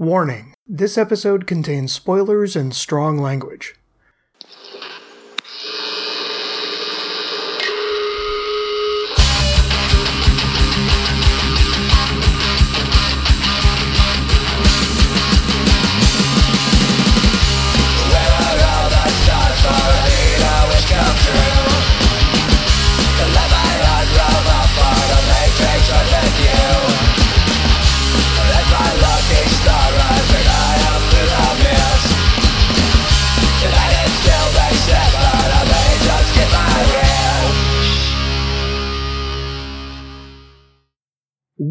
Warning this episode contains spoilers and strong language.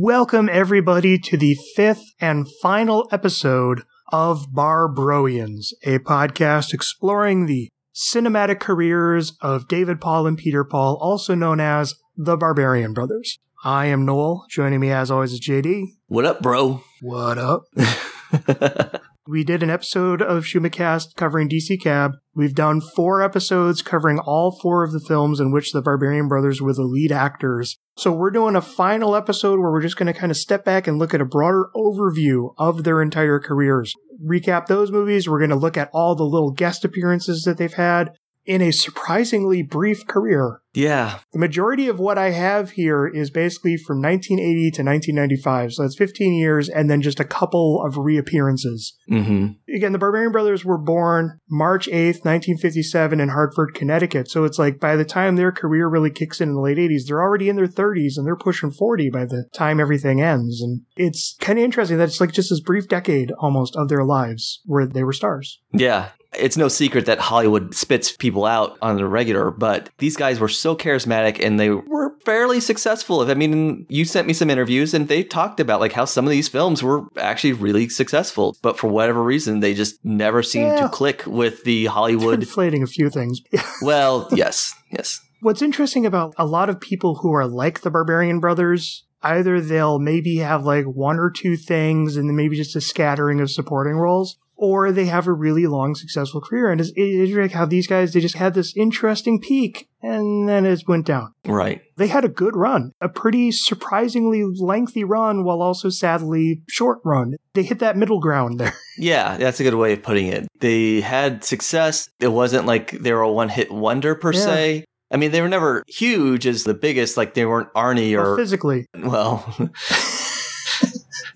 Welcome, everybody, to the fifth and final episode of Barbroians, a podcast exploring the cinematic careers of David Paul and Peter Paul, also known as the Barbarian Brothers. I am Noel. Joining me, as always, is JD. What up, bro? What up? We did an episode of Schumacast covering DC Cab. We've done four episodes covering all four of the films in which the Barbarian Brothers were the lead actors. So we're doing a final episode where we're just going to kind of step back and look at a broader overview of their entire careers. Recap those movies. We're going to look at all the little guest appearances that they've had in a surprisingly brief career. Yeah. The majority of what I have here is basically from 1980 to 1995. So that's 15 years and then just a couple of reappearances. Mm-hmm. Again, the Barbarian Brothers were born March 8th, 1957 in Hartford, Connecticut. So it's like by the time their career really kicks in in the late 80s, they're already in their 30s and they're pushing 40 by the time everything ends. And it's kind of interesting that it's like just this brief decade almost of their lives where they were stars. Yeah. It's no secret that Hollywood spits people out on the regular, but these guys were so charismatic and they were fairly successful. I mean, you sent me some interviews and they talked about like how some of these films were actually really successful, but for whatever reason, they just never seemed Yeah. to click with the Hollywood. Inflating a few things. well, yes, yes. What's interesting about a lot of people who are like the Barbarian Brothers, either they'll maybe have like one or two things and then maybe just a scattering of supporting roles, or they have a really long successful career. And it's, it's like how these guys, they just had this interesting peak and then it went down. Right. They had a good run, a pretty surprisingly lengthy run while also sadly short run. They hit that middle ground there. Yeah, that's a good way of putting it. They had success. It wasn't like they were a one hit wonder per Yeah. se. I mean, they were never huge as the biggest, like they weren't Arnie Well, or physically. Well,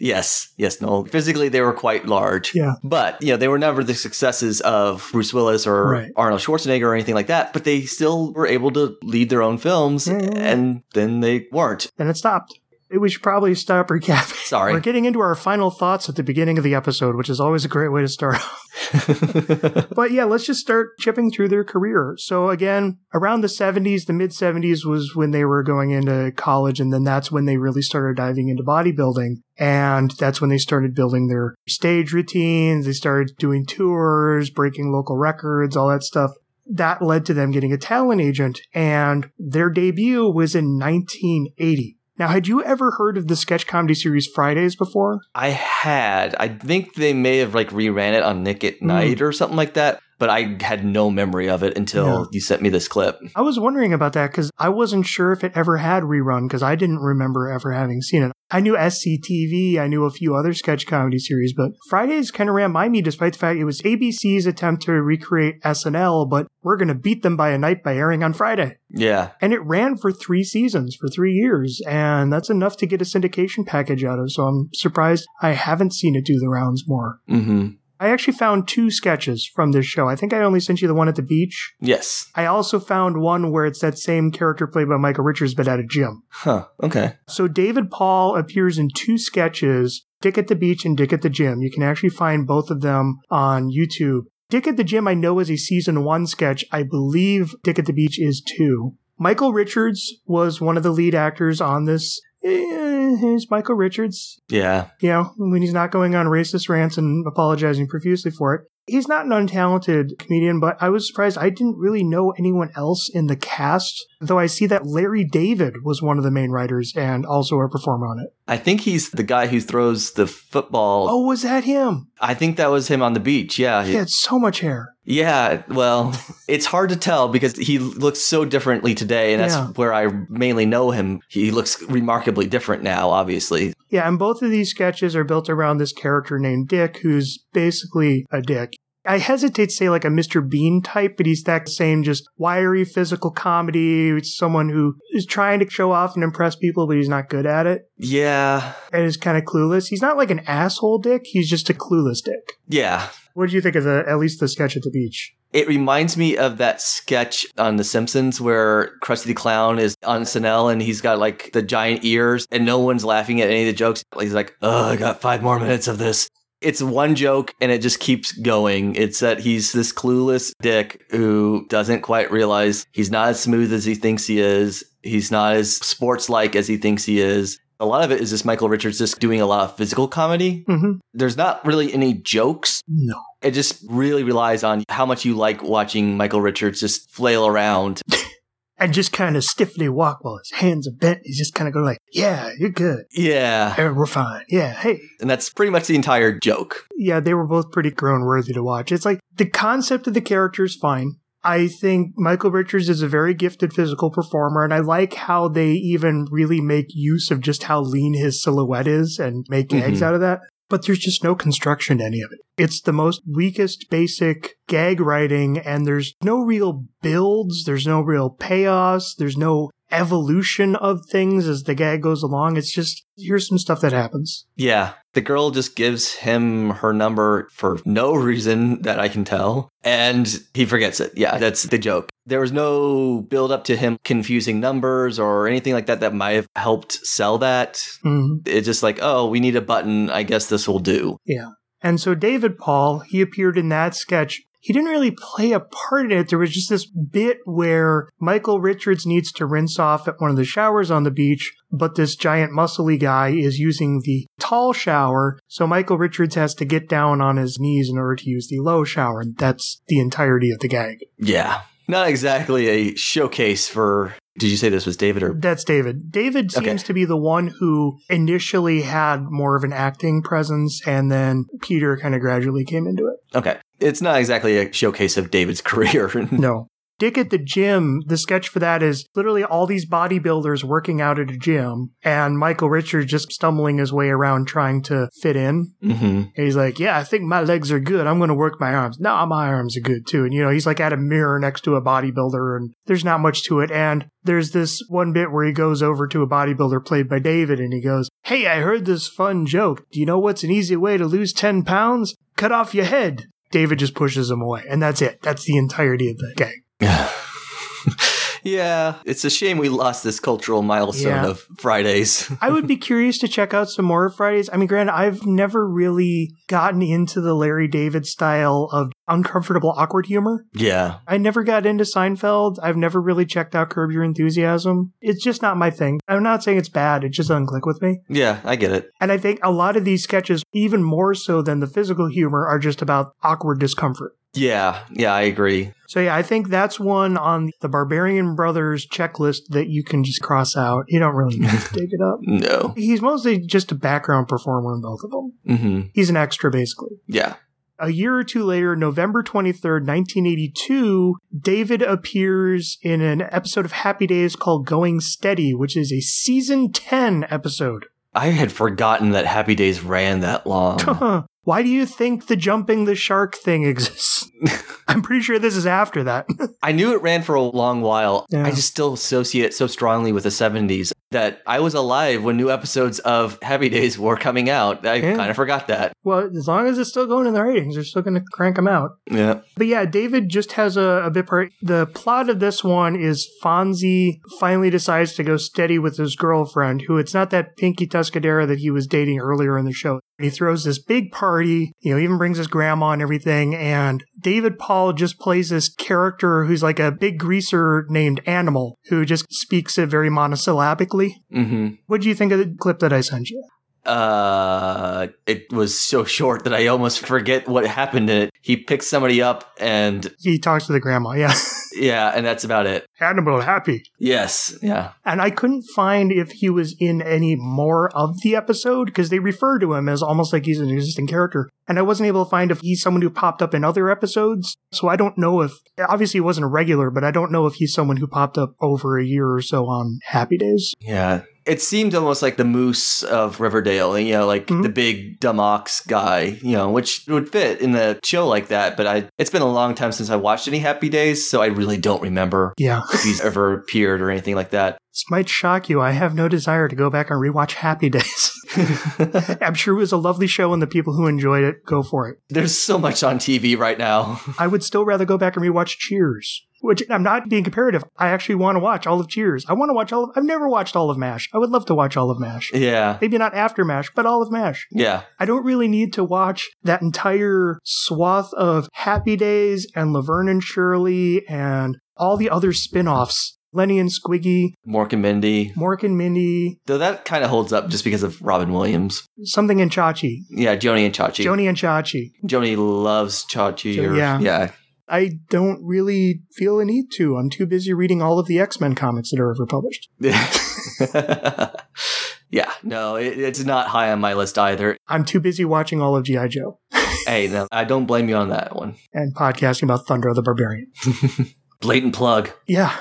yes, yes, no. Physically, they were quite large. Yeah. But, you know, they were never the successes of Bruce Willis or Right. Arnold Schwarzenegger or anything like that, but they still were able to lead their own films, yeah. and then they weren't. Then it stopped. We should probably stop recapping. Sorry. We're getting into our final thoughts at the beginning of the episode, which is always a great way to start. but yeah, let's just start chipping through their career. So again, around the 70s, the mid 70s was when they were going into college, and then that's when they really started diving into bodybuilding. And that's when they started building their stage routines. They started doing tours, breaking local records, all that stuff. That led to them getting a talent agent, and their debut was in 1980. Now, had you ever heard of the sketch comedy series Fridays before? I had. I think they may have like reran it on Nick at Hmm. Night or something like that, but I had no memory of it until Yeah. you sent me this clip. I was wondering about that because I wasn't sure if it ever had rerun because I didn't remember ever having seen it. I knew SCTV, I knew a few other sketch comedy series, but Fridays kind of ran by me despite the fact it was ABC's attempt to recreate SNL, but we're going to beat them by a night by airing on Friday. Yeah. And it ran for three seasons, for three years, and that's enough to get a syndication package out of, so I'm surprised I haven't seen it do the rounds more. Mm-hmm. I actually found two sketches from this show. I think I only sent you the one at the beach. Yes. I also found one where it's that same character played by Michael Richards, but at a gym. Huh. Okay. So David Paul appears in two sketches, Dick at the Beach and Dick at the Gym. You can actually find both of them on YouTube. Dick at the Gym, I know is a season one sketch. I believe Dick at the Beach is two. Michael Richards was one of the lead actors on this. Eh, Here's Michael Richards Yeah. you know, when he's not going on racist rants and apologizing profusely for it. He's not an untalented comedian, but I was surprised I didn't really know anyone else in the cast, though I see that Larry David was one of the main writers and also a performer on it. I think he's the guy who throws the football. Oh, was that him? I think that was him on the beach. Yeah. He had so much hair. Yeah, well, it's hard to tell because he looks so differently today, and that's Yeah. where I mainly know him. He looks remarkably different now, obviously. Yeah, and both of these sketches are built around this character named Dick, who's basically a dick. I hesitate to say like a Mr. Bean type, but he's that same just wiry physical comedy. It's someone who is trying to show off and impress people, but he's not good at it Yeah. and is kind of clueless. He's not like an asshole dick. He's just a clueless dick. Yeah. What did you think of the at least the sketch at the beach? It reminds me of that sketch on The Simpsons where Krusty the Clown is on SNL and he's got like the giant ears and no one's laughing at any of the jokes. He's like, oh, I got five more minutes of this. It's one joke and it just keeps going. It's that he's this clueless dick who doesn't quite realize he's not as smooth as he thinks he is. He's not as sports like as he thinks he is. A lot of it is just Michael Richards just doing a lot of physical comedy. Mm-hmm. There's not really any jokes No. It just really relies on how much you like watching Michael Richards just flail around. And just kind of stiffly walk while his hands are bent. He's just kind of going like, yeah, you're good. Yeah. We're fine. Yeah, hey. And that's pretty much the entire joke. Yeah, they were both pretty groan worthy to watch. It's like the concept of the character is fine. I think Michael Richards is a very gifted physical performer, and I like how they even really make use of just how lean his silhouette is and make gags Mhm. out of that. But there's just no construction to any of it. It's the most weakest basic gag writing, and there's no real builds, there's no real payoffs, there's no evolution of things as the gag goes along. It's just here's some stuff that happens. Yeah. The girl just gives him her number for no reason that I can tell. And he forgets it. Yeah, that's the joke. There was no build up to him confusing numbers or anything like that that might have helped sell that. Mhm. It's just like, oh, we need a button. I guess this will do. Yeah. And so David Paul, he appeared in that sketch. He didn't really play a part in it. There was just this bit where Michael Richards needs to rinse off at one of the showers on the beach, but this giant muscly guy is using the tall shower. So Michael Richards has to get down on his knees in order to use the low shower. That's the entirety of the gag. Yeah. Not exactly a showcase for. Did you say this was David or That's David. David Okay. seems to be the one who initially had more of an acting presence, and then Peter kind of gradually came into it. Okay. It's not exactly a showcase of David's career. No. Dick at the gym, the sketch for that is literally all these bodybuilders working out at a gym and Michael Richards just stumbling his way around trying to fit in. hmm And he's like, Yeah, I think my legs are good. I'm going to work my arms. No, my arms are good too. And, you know, he's like at a mirror next to a bodybuilder and there's not much to it. And there's this one bit where he goes over to a bodybuilder played by David and he goes, Hey, I heard this fun joke. Do you know what's an easy way to lose 10 pounds? Cut off your head. David just pushes him away. And that's it. That's the entirety of the gag. yeah. It's a shame we lost this cultural milestone Yeah. of Fridays. I would be curious to check out some more Fridays. I mean, granted, I've never really gotten into the Larry David style of uncomfortable, awkward humor. yeah. I never got into Seinfeld. I've never really checked out Curb Your Enthusiasm. It's just not my thing. I'm not saying it's bad. It just doesn't click with me. Yeah, I get it. And I think a lot of these sketches, even more so than the physical humor, are just about awkward discomfort. Yeah. Yeah, I agree. So yeah, I think that's one on the Barbarian Brothers checklist that you can just cross out. You don't really need to dig it up. No. He's mostly just a background performer in both of them. hmm He's an extra, basically. Yeah. A year or two later, November 23rd, 1982, David appears in an episode of Happy Days called Going Steady, which is a season 10 episode. I had forgotten that Happy Days ran that long. Why do you think the jumping the shark thing exists? I'm pretty sure this is after that. I knew it ran for a long while. Yeah. I just still associate it so strongly with the 70s that I was alive when new episodes of Happy Days were coming out. I Yeah. kind of forgot that. well, as long as it's still going in the ratings, they're still going to crank them out. Yeah. But yeah, David just has a, a bit part. The plot of this one is Fonzie finally decides to go steady with his girlfriend, who it's not that Pinky Tuscadera that he was dating earlier in the show. He throws this big party, you know, even brings his grandma and everything. And David Paul just plays this character who's like a big greaser named Animal, who just speaks it very monosyllabically. hmm What do you think of the clip that I sent you? Uh, it was so short that I almost forget what happened in it. He picks somebody up and He talks to the grandma, yeah. yeah, and that's about it. hannibal happy. Yes. Yeah. And I couldn't find if he was in any more of the episode because they refer to him as almost like he's an existing character. And I wasn't able to find if he's someone who popped up in other episodes. So I don't know if, obviously he wasn't a regular, but I don't know if he's someone who popped up over a year or so on Happy Days. Yeah. It seemed almost like the moose of Riverdale, you know, like Mhm. the big dumb ox guy, you know, which would fit in a show like that. But I, it's been a long time since I watched any Happy Days, so I really don't remember Yeah. if he's ever appeared or anything like that. This might shock you. I have no desire to go back and rewatch Happy Days. I'm sure it was a lovely show and the people who enjoyed it, go for it. There's so much on TV right now. I would still rather go back and rewatch Cheers. Which I'm not being comparative. I actually want to watch all of Cheers. I want to watch all of I've never watched all of MASH. I would love to watch all of MASH. Yeah. Maybe not after MASH, but all of MASH. Yeah. I don't really need to watch that entire swath of Happy Days and Laverne and Shirley and all the other spin-offs. Lenny and Squiggy, Mork and Mindy. Mork and Mindy, Though that kind of holds up just because of Robin Williams. something in Chachi. Yeah, Joanie and Chachi. Joanie and Chachi. Joanie loves Chachi. Jo- or- yeah. Yeah. I don't really feel a need to. I'm too busy reading all of the X-Men comics that are ever published. yeah. No, it, it's not high on my list either. I'm too busy watching all of G.I. Joe Hey, no, I don't blame you on that one. and podcasting about Thunder the Barbarian. Blatant plug. Yeah.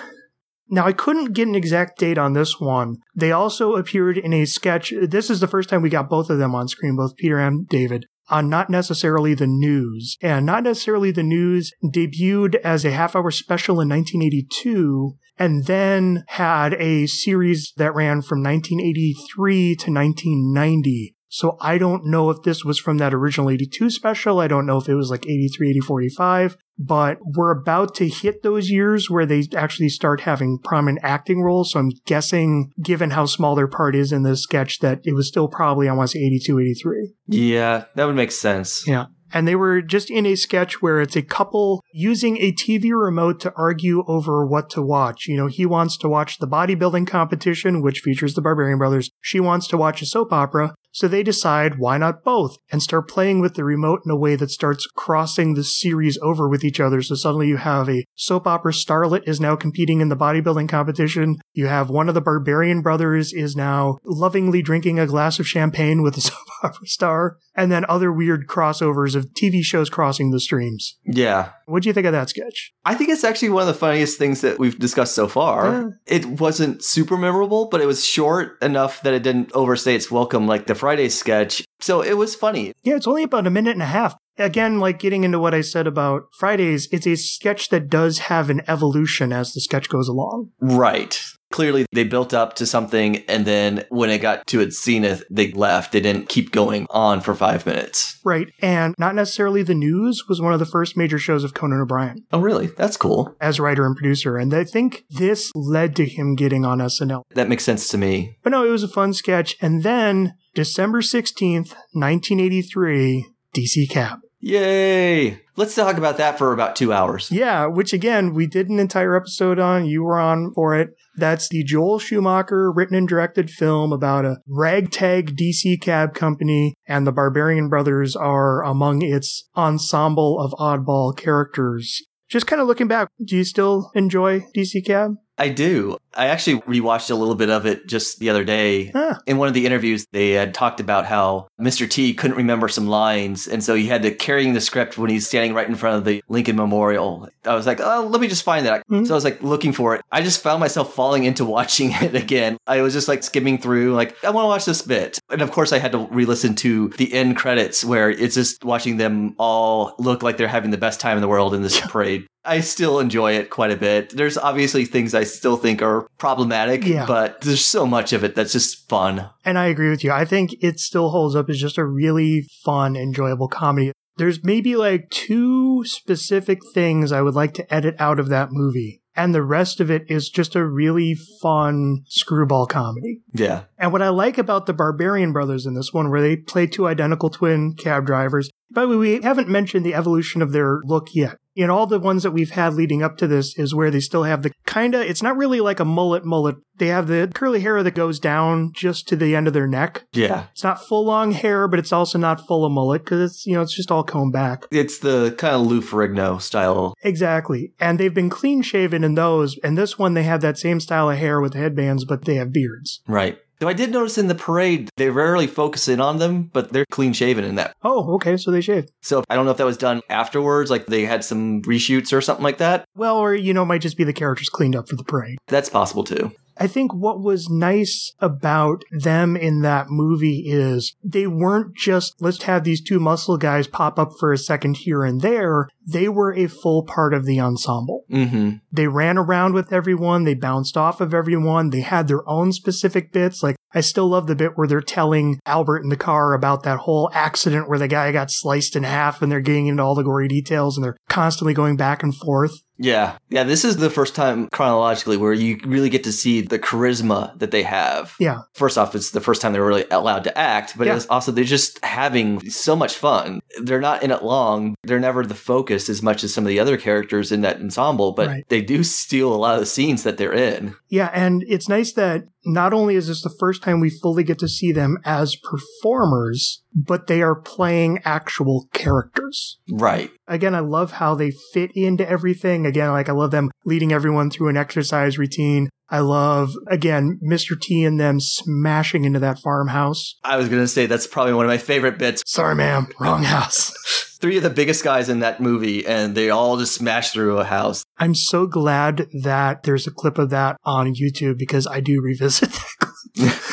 Now, I couldn't get an exact date on this one. They also appeared in a sketch. This is the first time we got both of them on screen, both Peter and David, on Not Necessarily the News. And Not Necessarily the News debuted as a half hour special in 1982 and then had a series that ran from 1983 to 1990. So I don't know if this was from that original 82 special. I don't know if it was like 83, 84, 85 but we're about to hit those years where they actually start having prominent acting roles. So I'm guessing, given how small their part is in this sketch, that it was still probably, I want to say 82, 83. Yeah, that would make sense. Yeah. And they were just in a sketch where it's a couple using a TV remote to argue over what to watch. You know, he wants to watch the bodybuilding competition, which features the Barbarian Brothers. She wants to watch a soap opera. So they decide, why not both? And start playing with the remote in a way that starts crossing the series over with each other. So suddenly you have a soap opera starlet is now competing in the bodybuilding competition. You have one of the Barbarian brothers is now lovingly drinking a glass of champagne with a soap opera star. And then other weird crossovers of TV shows crossing the streams. Yeah. What do you think of that sketch? I think it's actually one of the funniest things that we've discussed so far. Yeah. It wasn't super memorable, but it was short enough that it didn't overstay its welcome like the Friday sketch. So it was funny. Yeah, it's only about a minute and a half. Again, like getting into what I said about Fridays, it's a sketch that does have an evolution as the sketch goes along. Right. Clearly, they built up to something, and then when it got to its zenith, they left. They didn't keep going on for five minutes. Right. And not necessarily the news was one of the first major shows of Conan O'Brien Oh, really? That's cool. as writer and producer. And I think this led to him getting on SNL. That makes sense to me. But no, it was a fun sketch. And then December 16th, 1983, DC Cab. Yay! Let's talk about that for about two hours. Yeah, which again, we did an entire episode on. You were on for it. That's the Joel Schumacher written and directed film about a ragtag DC cab company, and the Barbarian Brothers are among its ensemble of oddball characters. Just kind of looking back, do you still enjoy DC Cab? I do. I actually rewatched a little bit of it just the other day. Ah, In one of the interviews, they had talked about how Mr. T couldn't remember some lines, and so he had to carrying the script when he's standing right in front of the Lincoln Memorial. I was like, oh, let me just find that. Mhm. So I was like looking for it. I just found myself falling into watching it again. I was just like skimming through, like, I want to watch this bit. And of course, I had to re listen to the end credits where it's just watching them all look like they're having the best time in the world in this parade. I still enjoy it quite a bit. There's obviously things I still think are problematic, Yeah. but there's so much of it that's just fun. and I agree with you. I think it still holds up as just a really fun, enjoyable comedy. There's maybe like two specific things I would like to edit out of that movie. And the rest of it is just a really fun screwball comedy. Yeah. And what I like about the Barbarian Brothers in this one, where they play two identical twin cab drivers, by the way, we haven't mentioned the evolution of their look yet. In all the ones that we've had leading up to this is where they still have the kind of, it's not really like a mullet mullet. They have the curly hair that goes down just to the end of their neck. Yeah. It's not full long hair, but it's also not full of mullet because it's, you know, it's just all combed back. It's the kind of Lou Ferrigno style. Exactly. And they've been clean shaven in those. And this one, they have that same style of hair with headbands, but they have beards. Right. Though I did notice in the parade, they rarely focus in on them, but they're clean shaven in that. Oh, okay. So they shaved. So I don't know if that was done afterwards, like they had some reshoots or something like that. Well, or, you know, it might just be the characters cleaned up for the parade. That's possible too. I think what was nice about them in that movie is they weren't just, let's have these two muscle guys pop up for a second here and there. They were a full part of the ensemble. Mm-hmm. They ran around with everyone. They bounced off of everyone. They had their own specific bits. Like, I still love the bit where they're telling Albert in the car about that whole accident where the guy got sliced in half and they're getting into all the gory details and they're constantly going back and forth. Yeah. Yeah, this is the first time chronologically where you really get to see the charisma that they have. Yeah. First off, it's the first time they're really allowed to act, but Yeah. it's also they're just having so much fun. They're not in it long. They're never the focus as much as some of the other characters in that ensemble, but Right. they do steal a lot of the scenes that they're in. Yeah, and it's nice that not only is this the first time we fully get to see them as performers, but they are playing actual characters. Right. Again, I love how they fit into everything. Again, like I love them leading everyone through an exercise routine. I love, again, Mr. T and them smashing into that farmhouse. I was going to say that's probably one of my favorite bits. Sorry, ma'am, wrong house. Three of the biggest guys in that movie, and they all just smash through a house. I'm so glad that there's a clip of that on YouTube because I do revisit that clip.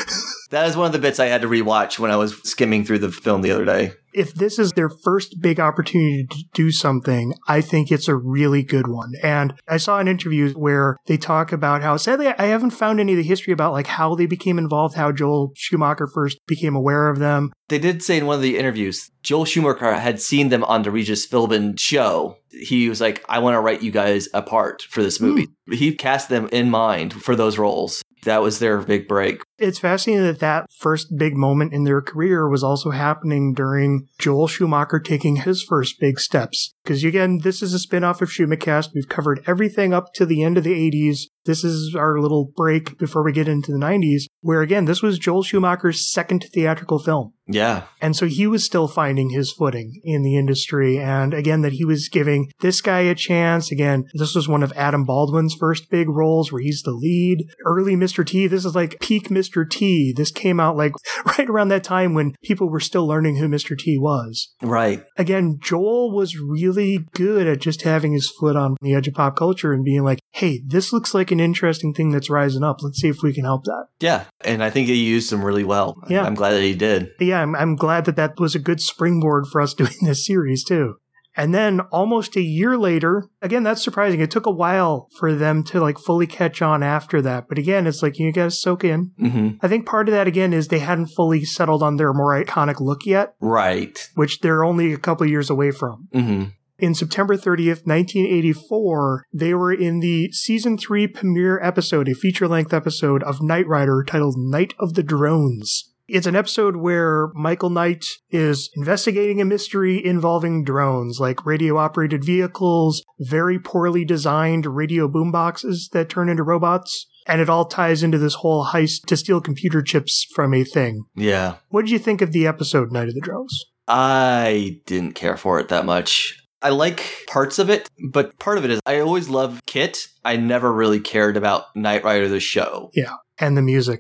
That is one of the bits I had to rewatch when I was skimming through the film the other day. if this is their first big opportunity to do something, I think it's a really good one. And I saw an interview where they talk about how sadly I haven't found any of the history about like how they became involved, how Joel Schumacher first became aware of them. They did say in one of the interviews, Joel Schumacher had seen them on the Regis Philbin show. He was like, I want to write you guys a part for this movie. Hmm. He cast them in mind for those roles. That was their big break. It's fascinating that that first big moment in their career was also happening during Joel Schumacher taking his first big steps. Because again, this is a spin-off of Schumacast. We've covered everything up to the end of the 80s. This is our little break before we get into the 90s, where again, this was Joel Schumacher's second theatrical film. Yeah. And so he was still finding his footing in the industry. And again, that he was giving this guy a chance. Again, this was one of Adam Baldwin's first big roles where he's the lead. Early Mr. T, this is like peak Mr. T. This came out like right around that time when people were still learning who Mr. T was. Right. Again, Joel was really good at just having his foot on the edge of pop culture and being like, hey, this looks like an interesting thing that's rising up. Let's see if we can help that. Yeah. And I think he used them really well. Yeah. I'm glad that he did. yeah, I'm, I'm glad that that was a good springboard for us doing this series too. And then almost a year later, again, that's surprising. It took a while for them to like fully catch on after that. But again, it's like you gotta soak in. hmm I think part of that again is they hadn't fully settled on their more iconic look yet, Right. which they're only a couple of years away from. hmm In September 30th, 1984, they were in the season three premiere episode, a feature length episode of Knight Rider titled Night of the Drones. It's an episode where Michael Knight is investigating a mystery involving drones, like radio operated vehicles, very poorly designed radio boomboxes that turn into robots. And it all ties into this whole heist to steal computer chips from a thing. Yeah. What did you think of the episode Night of the Drones? I didn't care for it that much. I like parts of it, but part of it is I always loved KITT. I never really cared about Knight Rider the show. Yeah. And the music.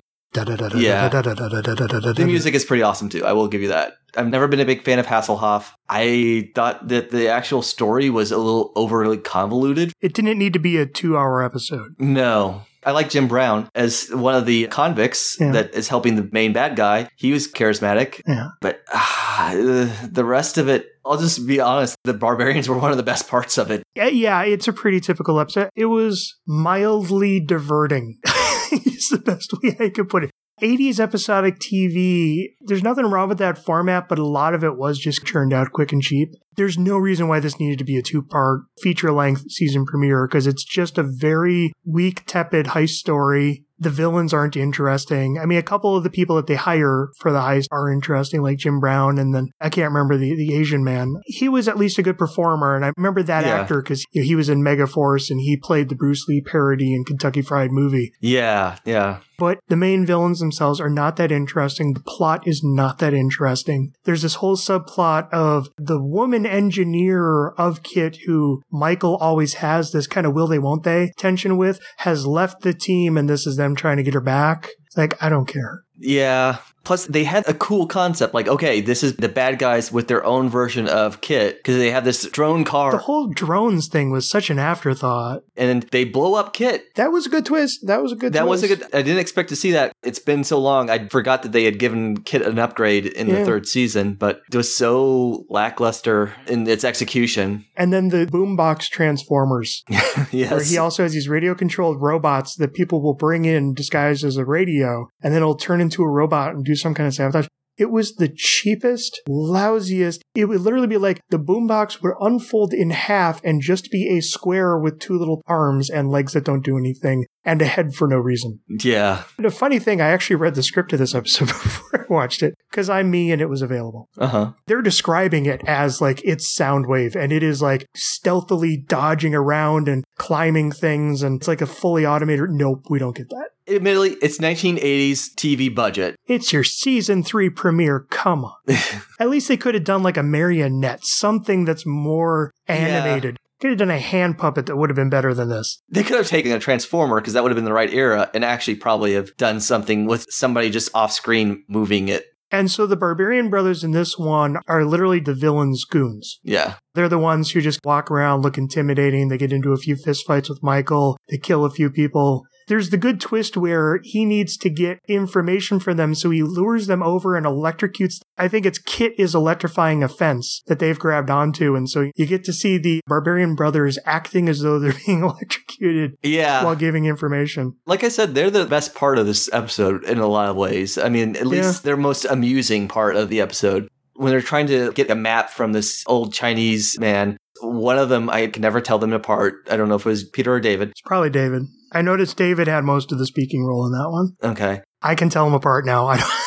Yeah. The music is pretty awesome too. I will give you that. I've never been a big fan of Hasselhoff. I thought that the actual story was a little overly convoluted. It didn't need to be a two hour episode. No. I like Jim Brown as one of the convicts Yeah. that is helping the main bad guy. He was charismatic, Yeah. but the rest of it, I'll just be honest, the barbarians were one of the best parts of it. Yeah, yeah, it's a pretty typical episode. It was mildly diverting. is the best way I could put it. 80s episodic TV, there's nothing wrong with that format, but a lot of it was just churned out quick and cheap. There's no reason why this needed to be a two part feature length season premiere because it's just a very weak, tepid heist story. The villains aren't interesting. I mean, a couple of the people that they hire for the heist are interesting, like Jim Brown, and then I can't remember the, the Asian man. He was at least a good performer, and I remember that Yeah. actor because he was in Megaforce and he played the Bruce Lee parody in Kentucky Fried Movie. Yeah, yeah. But the main villains themselves are not that interesting. The plot is not that interesting. There's this whole subplot of the woman engineer of KITT, who Michael always has this kind of will they won't they tension with, has left the team, and this is them trying to get her back. Like, I don't care. Yeah. Plus, they had a cool concept. Like, okay, this is the bad guys with their own version of KITT because they have this drone car. The whole drones thing was such an afterthought. And they blow up KITT. That was a good twist. That was a good that twist. was a good. I didn't expect to see that. It's been so long. I forgot that they had given KITT an upgrade in Yeah. the third season, but it was so lackluster in its execution. And then the boombox transformers, yes. where he also has these radio controlled robots that people will bring in disguised as a radio, and then it'll turn into a robot and do some kind of sabotage. It was the cheapest, lousiest. It would literally be like the boombox would unfold in half and just be a square with two little arms and legs that don't do anything and a head for no reason. yeah. The funny thing, I actually read the script of this episode before I watched it because I'm me and it was available. Uh huh. They're describing it as like it's Soundwave and it is like stealthily dodging around and climbing things and it's like a fully automated. Nope, we don't get that. Admittedly, it's 1980s TV budget. It's your season three premiere. Come on. At least they could have done like a marionette, something that's more animated. Could have done a hand puppet that would have been better than this. They could have taken a transformer because that would have been the right era, and actually probably have done something with somebody just off screen moving it. And so the Barbarian Brothers in this one are literally the villain's goons. Yeah. They're the ones who just walk around, look intimidating. They get into a few fistfights with Michael. They kill a few people. There's the good twist where he needs to get information from them, so he lures them over and electrocutes. I think it's KITT is electrifying a fence that they've grabbed onto, and so you get to see the Barbarian brothers acting as though they're being electrocuted Yeah. while giving information. like I said, they're the best part of this episode in a lot of ways. I mean, at least their most amusing part of the episode. When they're trying to get a map from this old Chinese man, one of them, I can never tell them apart. I don't know if it was Peter or David. It's probably David. I noticed David had most of the speaking role in that one. Okay. I can tell them apart now. I don't.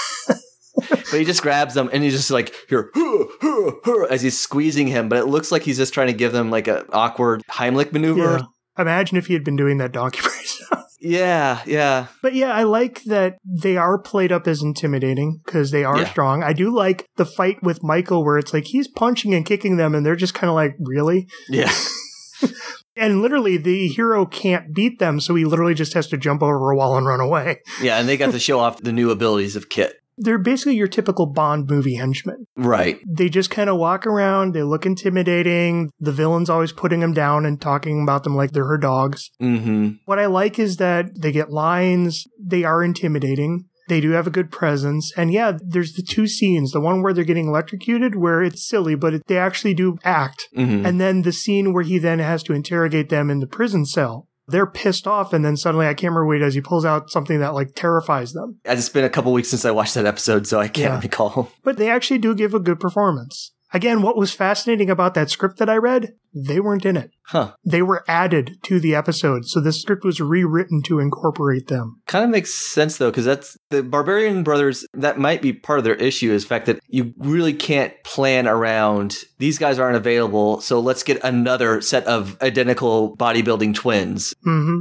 But he just grabs them and he's just like, here, huh, huh, huh, as he's squeezing him. But it looks like he's just trying to give them like an awkward Heimlich maneuver. Yeah. Imagine if he had been doing that donkey stuff. Yeah, yeah. But yeah, I like that they are played up as intimidating because they are Yeah. strong. I do like the fight with Michael where it's like he's punching and kicking them and they're just kind of like, really? Yeah. And literally the hero can't beat them, so he literally just has to jump over a wall and run away. Yeah, and they got to show off the new abilities of KITT. They're basically your typical Bond movie henchmen. Right. They just kind of walk around, they look intimidating. The villain's always putting them down and talking about them like they're her dogs. Mm-hmm. What I like is that they get lines, they are intimidating. They do have a good presence. And yeah, there's the two scenes. The one where they're getting electrocuted, where it's silly, but it, they actually do act. Mm-hmm. And then the scene where he then has to interrogate them in the prison cell. They're pissed off, and then suddenly I can't remember what he does. He pulls out something that like terrifies them. It's been a couple weeks since I watched that episode, so I can't Yeah. recall. But they actually do give a good performance. Again, what was fascinating about that script that I read, they weren't in it. Huh. They were added to the episode. So the script was rewritten to incorporate them. Kind of makes sense though, because that's the Barbarian Brothers. That might be part of their issue is the fact that you really can't plan around these guys aren't available. So let's get another set of identical bodybuilding twins. hmm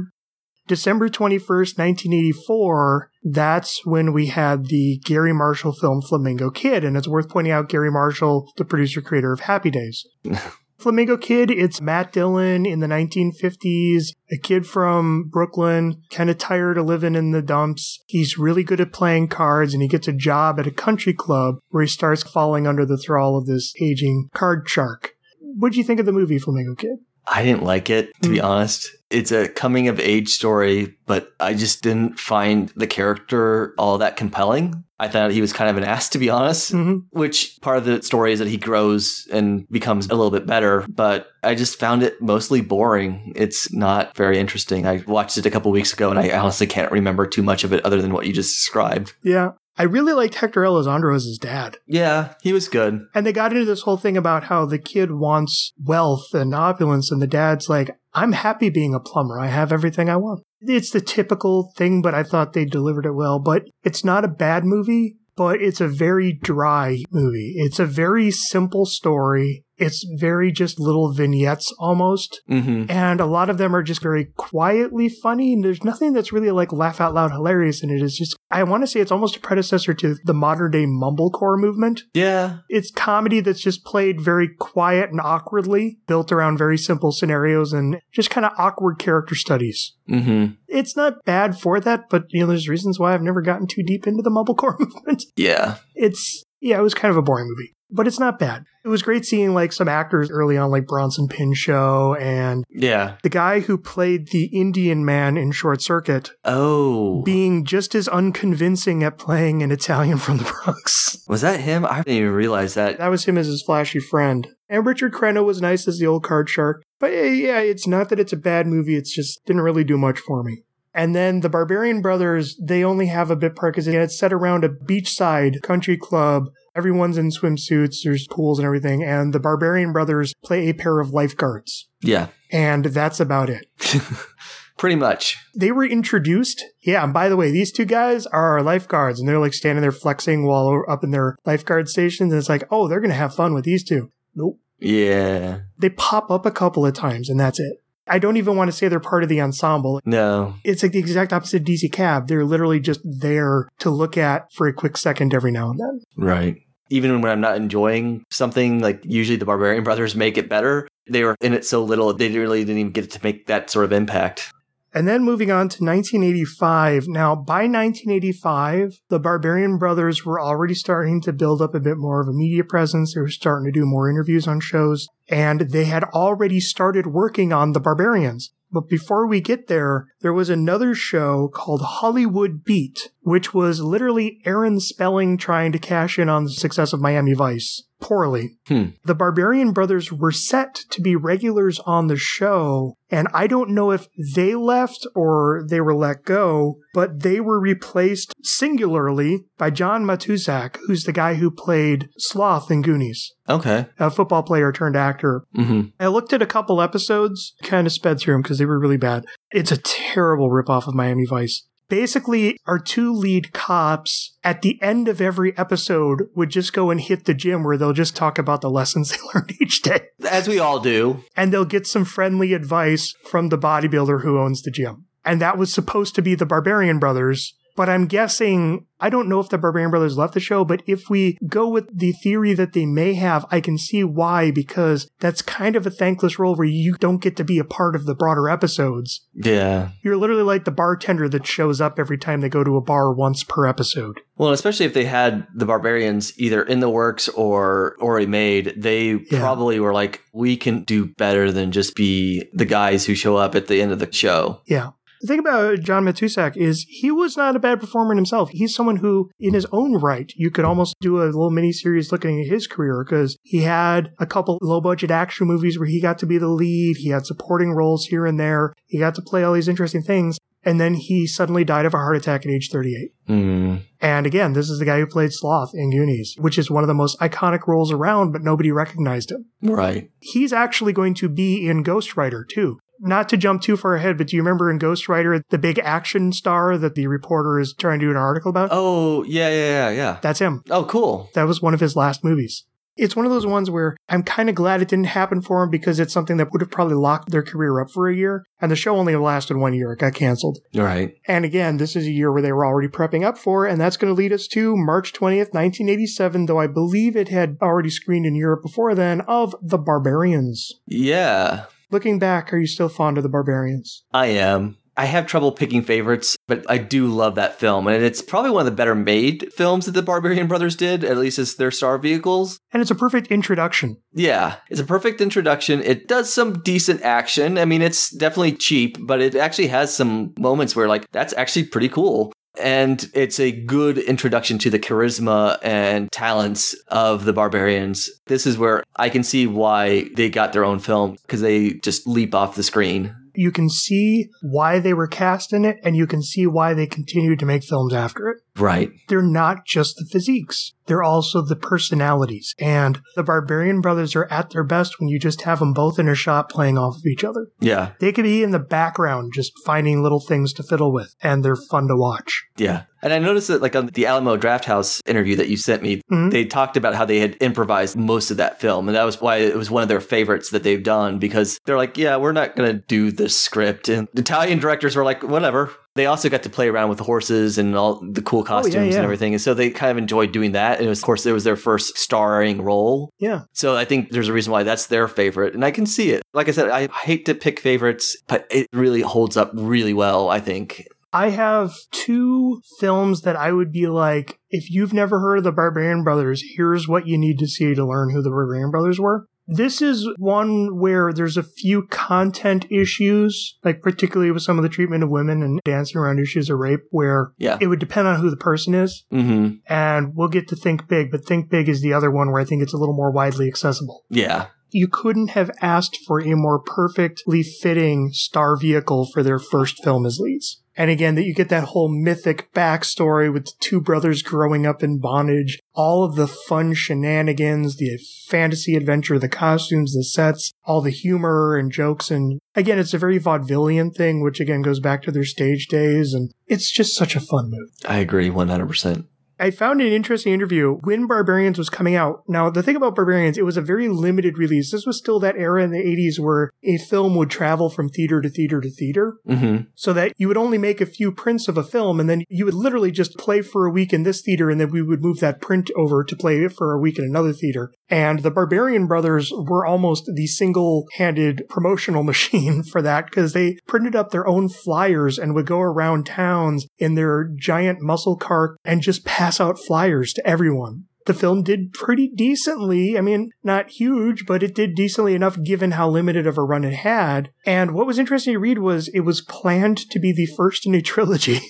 December 21st, 1984, that's when we had the Garry Marshall film Flamingo Kid. And it's worth pointing out Garry Marshall, the producer creator of Happy Days. Flamingo Kid, it's Matt Dillon in the 1950s, a kid from Brooklyn, kind of tired of living in the dumps. He's really good at playing cards and he gets a job at a country club where he starts falling under the thrall of this aging card shark. What'd you think of the movie Flamingo Kid? I didn't like it, to be Mm. honest. It's a coming of age story, but I just didn't find the character all that compelling. I thought he was kind of an ass, to be honest. hmm Which part of the story is that he grows and becomes a little bit better, but I just found it mostly boring. It's not very interesting. I watched it a couple weeks ago and I honestly can't remember too much of it other than what you just described. Yeah. I really liked Hector Elizondo as his dad. Yeah, he was good. And they got into this whole thing about how the kid wants wealth and opulence, and the dad's like, I'm happy being a plumber. I have everything I want. It's the typical thing, but I thought they delivered it well. But it's not a bad movie, but it's a very dry movie. It's a very simple story. It's very just little vignettes almost. hmm And a lot of them are just very quietly funny. And there's nothing that's really like laugh out loud hilarious in it. It's just, I want to say it's almost a predecessor to the modern day mumblecore movement. Yeah. It's comedy that's just played very quiet and awkwardly, built around very simple scenarios and just kind of awkward character studies. hmm It's not bad for that, but you know, there's reasons why I've never gotten too deep into the mumblecore movement. Yeah. It's, yeah, it was kind of a boring movie, but it's not bad. It was great seeing like some actors early on, like Bronson Pinchot and Yeah. the guy who played the Indian man in Short Circuit Oh. being just as unconvincing at playing an Italian from the Bronx. was that him? I didn't even realize that. That was him as his flashy friend. And Richard Crenna was nice as the old card shark. But yeah, yeah, it's not that it's a bad movie, it's just didn't really do much for me. And then the Barbarian Brothers, they only have a bit part because it's set around a beachside country club. Everyone's in swimsuits, there's pools and everything, and the Barbarian Brothers play a pair of lifeguards. Yeah. And that's about it. Pretty much. They were introduced. Yeah, and by the way, these two guys are our lifeguards, and they're like standing there flexing while up in their lifeguard stations. And it's like, oh, they're going to have fun with these two. Nope. Yeah. They pop up a couple of times, and that's it. I don't even want to say they're part of the ensemble. No. It's like the exact opposite of DC Cab. They're literally just there to look at for a quick second every now and then. Right. Even when I'm not enjoying something, like usually the Barbarian Brothers make it better. They were in it so little, they really didn't even get to make that sort of impact. And then moving on to 1985. Now, by 1985, the Barbarian Brothers were already starting to build up a bit more of a media presence. They were starting to do more interviews on shows, and they had already started working on the Barbarians. But before we get there, there was another show called Hollywood Beat, which was literally Aaron Spelling trying to cash in on the success of Miami Vice. Poorly. Hmm. The Barbarian Brothers were set to be regulars on the show, and I don't know if they left or they were let go, but they were replaced singularly by John Matuszak, who's the guy who played Sloth in Goonies, Okay. a football player turned actor. hmm I looked at a couple episodes, kind of sped through them because they were really bad. It's a terrible ripoff of Miami Vice. Basically, our two lead cops at the end of every episode would just go and hit the gym where they'll just talk about the lessons they learned each day. As we all do. And they'll get some friendly advice from the bodybuilder who owns the gym. And that was supposed to be the Barbarian Brothers. But I'm guessing, I don't know if the Barbarian Brothers left the show, but if we go with the theory that they may have, I can see why, because that's kind of a thankless role where you don't get to be a part of the broader episodes. Yeah. You're literally like the bartender that shows up every time they go to a bar once per episode. Well, especially if they had the barbarians either in the works or already made, they Yeah. probably were like, we can do better than just be the guys who show up at the end of the show. Yeah. The thing about John Matuszak is he was not a bad performer in himself. He's someone who, in his own right, you could almost do a little mini series looking at his career because he had a couple low budget action movies where he got to be the lead. He had supporting roles here and there. He got to play all these interesting things. And then he suddenly died of a heart attack at age 38. Hmm. And again, this is the guy who played Sloth in Goonies, which is one of the most iconic roles around, but nobody recognized him. Right. He's actually going to be in Ghost Rider too. Not to jump too far ahead, but do you remember in Ghost Rider the big action star that the reporter is trying to do an article about? Oh, yeah, yeah, yeah, yeah. That's him. Oh, cool. That was one of his last movies. It's one of those ones where I'm kind of glad it didn't happen for him because it's something that would have probably locked their career up for a year. And the show only lasted one year. It got canceled. Right. And again, this is a year where they were already prepping up for, and that's going to lead us to March 20th, 1987, though I believe it had already screened in Europe before then, of The Barbarians. Yeah, Looking back, are you still fond of The Barbarians? I am. I have trouble picking favorites, but I do love that film. And it's probably one of the better made films that the Barbarian Brothers did, at least as their star vehicles. And it's a perfect introduction. Yeah, it's a perfect introduction. It does some decent action. I mean, it's definitely cheap, but it actually has some moments where, like, that's actually pretty cool. And it's a good introduction to the charisma and talents of the barbarians. This is where I can see why they got their own film because they just leap off the screen. You can see why they were cast in it, and you can see why they continued to make films after it. Right. They're not just the physiques. They're also the personalities. And the Barbarian brothers are at their best when you just have them both in a shot playing off of each other. Yeah. They could be in the background just finding little things to fiddle with, and they're fun to watch. Yeah. And I noticed that, like, on the Alamo Draft House interview that you sent me, Mhm. they talked about how they had improvised most of that film. And that was why it was one of their favorites that they've done because they're like, yeah, we're not going to do the script. And Italian directors were like, whatever. They also got to play around with the horses and all the cool oh, costumes yeah. and everything. And so they kind of enjoyed doing that. And it was, of course, it was their first starring role. Yeah. So I think there's a reason why that's their favorite. And I can see it. Like I said, I hate to pick favorites, but it really holds up really well, I think. I have two films that I would be like, if you've never heard of the Barbarian Brothers, here's what you need to see to learn who the Barbarian Brothers were. This is one where there's a few content issues, like particularly with some of the treatment of women and dancing around issues of rape, where Yeah. it would depend on who the person is. hmm And we'll get to Think Big, but Think Big is the other one where I think it's a little more widely accessible. Yeah. You couldn't have asked for a more perfectly fitting star vehicle for their first film as leads. And again, that you get that whole mythic backstory with the two brothers growing up in bondage, all of the fun shenanigans, the fantasy adventure, the costumes, the sets, all the humor and jokes. And again, it's a very vaudevillian thing, which again goes back to their stage days. And it's just such a fun movie. I agree 100%. I found an interesting interview when Barbarians was coming out. Now, the thing about Barbarians, it was a very limited release. This was still that era in the 80s where a film would travel from theater to theater to theater hmm so that you would only make a few prints of a film and then you would literally just play for a week in this theater and then we would move that print over to play it for a week in another theater. And the Barbarian brothers were almost the single handed promotional machine for that because they printed up their own flyers and would go around towns in their giant muscle cart and just pass out flyers to everyone. The film did pretty decently. I mean, not huge, but it did decently enough given how limited of a run it had. And what was interesting to read was it was planned to be the first in a trilogy.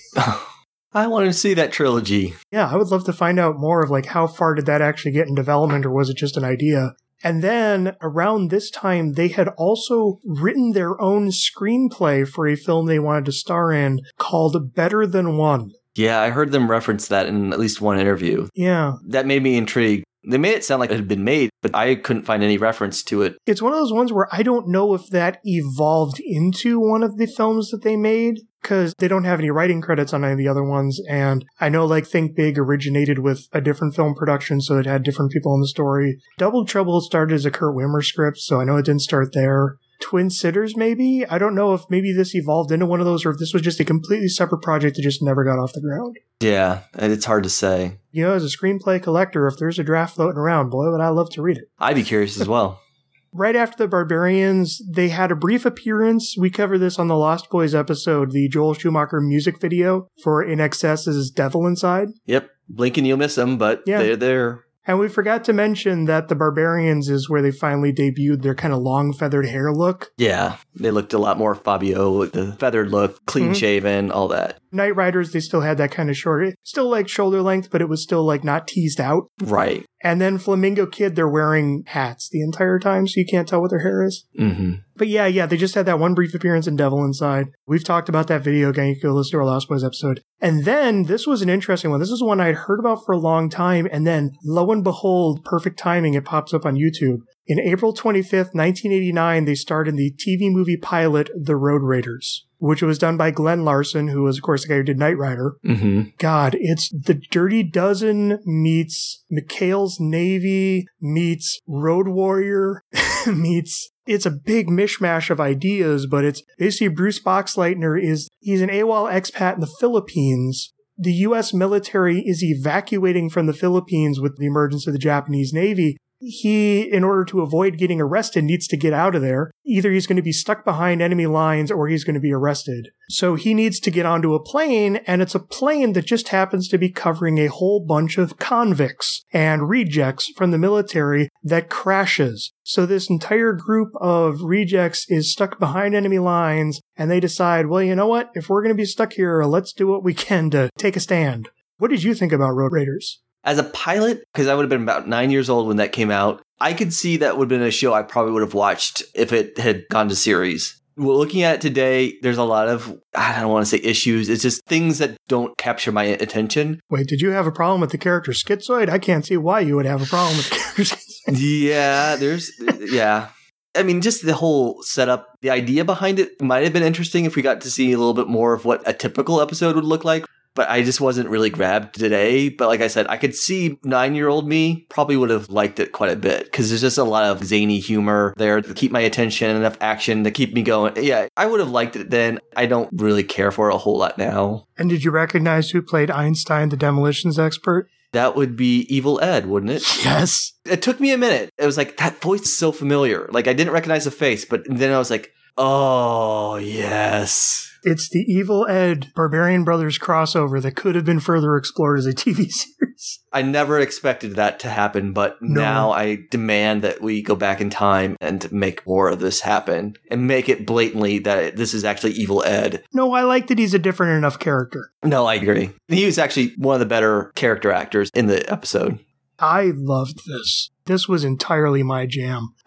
I wanted to see that trilogy. yeah, I would love to find out more of like how far did that actually get in development or was it just an idea? And then around this time, they had also written their own screenplay for a film they wanted to star in called Better Than One. Yeah, I heard them reference that in at least one interview. Yeah. That made me intrigued. They made it sound like it had been made, but I couldn't find any reference to it. It's one of those ones where I don't know if that evolved into one of the films that they made because they don't have any writing credits on any of the other ones. And I know like Think Big originated with a different film production, so it had different people in the story. Double Trouble started as a Kurt Wimmer script, so I know it didn't start there. Twin Sitters, maybe? I don't know if maybe this evolved into one of those or if this was just a completely separate project that just never got off the ground. Yeah, it's hard to say. You know, as a screenplay collector, if there's a draft floating around, boy, would I love to read it. I'd be curious as well. Right after the Barbarians, they had a brief appearance. We covered this on the Lost Boys episode, the Joel Schumacher music video for INXS's Devil Inside. Yep, blink and you'll miss them, but Yeah. they're there. And we forgot to mention that the Barbarians is where they finally debuted their kind of long feathered hair look. Yeah, they looked a lot more Fabio the feathered look, clean Mhm. shaven, all that. Knight Riders, they still had that kind of short, still like shoulder length, but it was still like not teased out. Right. And then Flamingo Kid, they're wearing hats the entire time, so you can't tell what their hair is. hmm But yeah, yeah, they just had that one brief appearance in Devil Inside. We've talked about that video again. You can go listen to our Lost Boys episode. And then this was an interesting one. This is one I'd heard about for a long time. And then lo and behold, perfect timing, it pops up on YouTube. In April 25th, 1989, they starred in the TV movie pilot, The Road Raiders, which was done by Glenn Larson, who was, of course, the guy who did Knight Rider. hmm God, it's the Dirty Dozen meets McHale's Navy meets Road Warrior meets. It's a big mishmash of ideas, but it's basically Bruce Boxleitner is he's an AWOL expat in the Philippines. The U.S. military is evacuating from the Philippines with the emergence of the Japanese Navy. He, in order to avoid getting arrested, needs to get out of there. Either he's going to be stuck behind enemy lines or he's going to be arrested. So he needs to get onto a plane, and it's a plane that just happens to be covering a whole bunch of convicts and rejects from the military that crashes. So this entire group of rejects is stuck behind enemy lines, and they decide, well, you know what? If we're going to be stuck here, let's do what we can to take a stand. What did you think about Road Raiders? As a pilot, because I would have been about nine years old when that came out, I could see that would have been a show I probably would have watched if it had gone to series. Well, looking at it today, there's a lot of, I don't want to say issues. It's just things that don't capture my attention. Wait, did you have a problem with the character Schizoid? I can't see why you would have a problem with the character Schizoid. yeah, there's, yeah. I mean, just the whole setup, the idea behind it might have been interesting if we got to see a little bit more of what a typical episode would look like but I just wasn't really grabbed today. But like I said, I could see nine year old me probably would have liked it quite a bit because there's just a lot of zany humor there to keep my attention, enough action to keep me going. Yeah, I would have liked it then. I don't really care for it a whole lot now. And did you recognize who played Einstein, the demolitions expert? That would be Evil Ed, wouldn't it? Yes. It took me a minute. It was like, that voice is so familiar. Like, I didn't recognize the face, but then I was like, oh, yes. It's the Evil Ed Barbarian Brothers crossover that could have been further explored as a TV series. I never expected that to happen, but no. now I demand that we go back in time and make more of this happen and make it blatantly that this is actually Evil Ed. No, I like that he's a different enough character. No, I agree. He was actually one of the better character actors in the episode. I loved this. This was entirely my jam.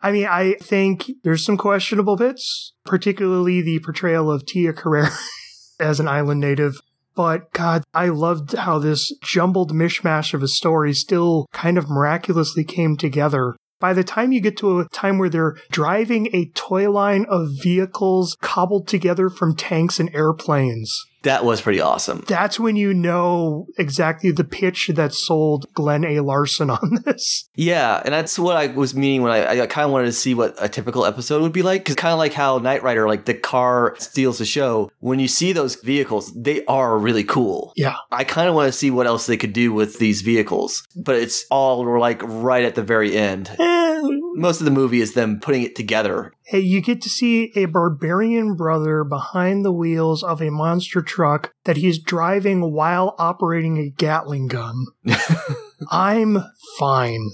I mean, I think there's some questionable bits, particularly the portrayal of Tia Carrere as an island native. But God, I loved how this jumbled mishmash of a story still kind of miraculously came together by the time you get to a time where they're driving a toy line of vehicles cobbled together from tanks and airplanes, that was pretty awesome. That's when you know exactly the pitch that sold Glenn A. Larson on this. Yeah, and that's what I was meaning when I, I kind of wanted to see what a typical episode would be like. Because kind of like how Knight Rider, like the car steals the show. When you see those vehicles, they are really cool. Yeah, I kind of want to see what else they could do with these vehicles, but it's all like right at the very end. Eh. Most of the movie is them putting it together Hey, you get to see a barbarian brother behind the wheels of a monster truck that he's driving while operating a Gatling gun. I'm fine.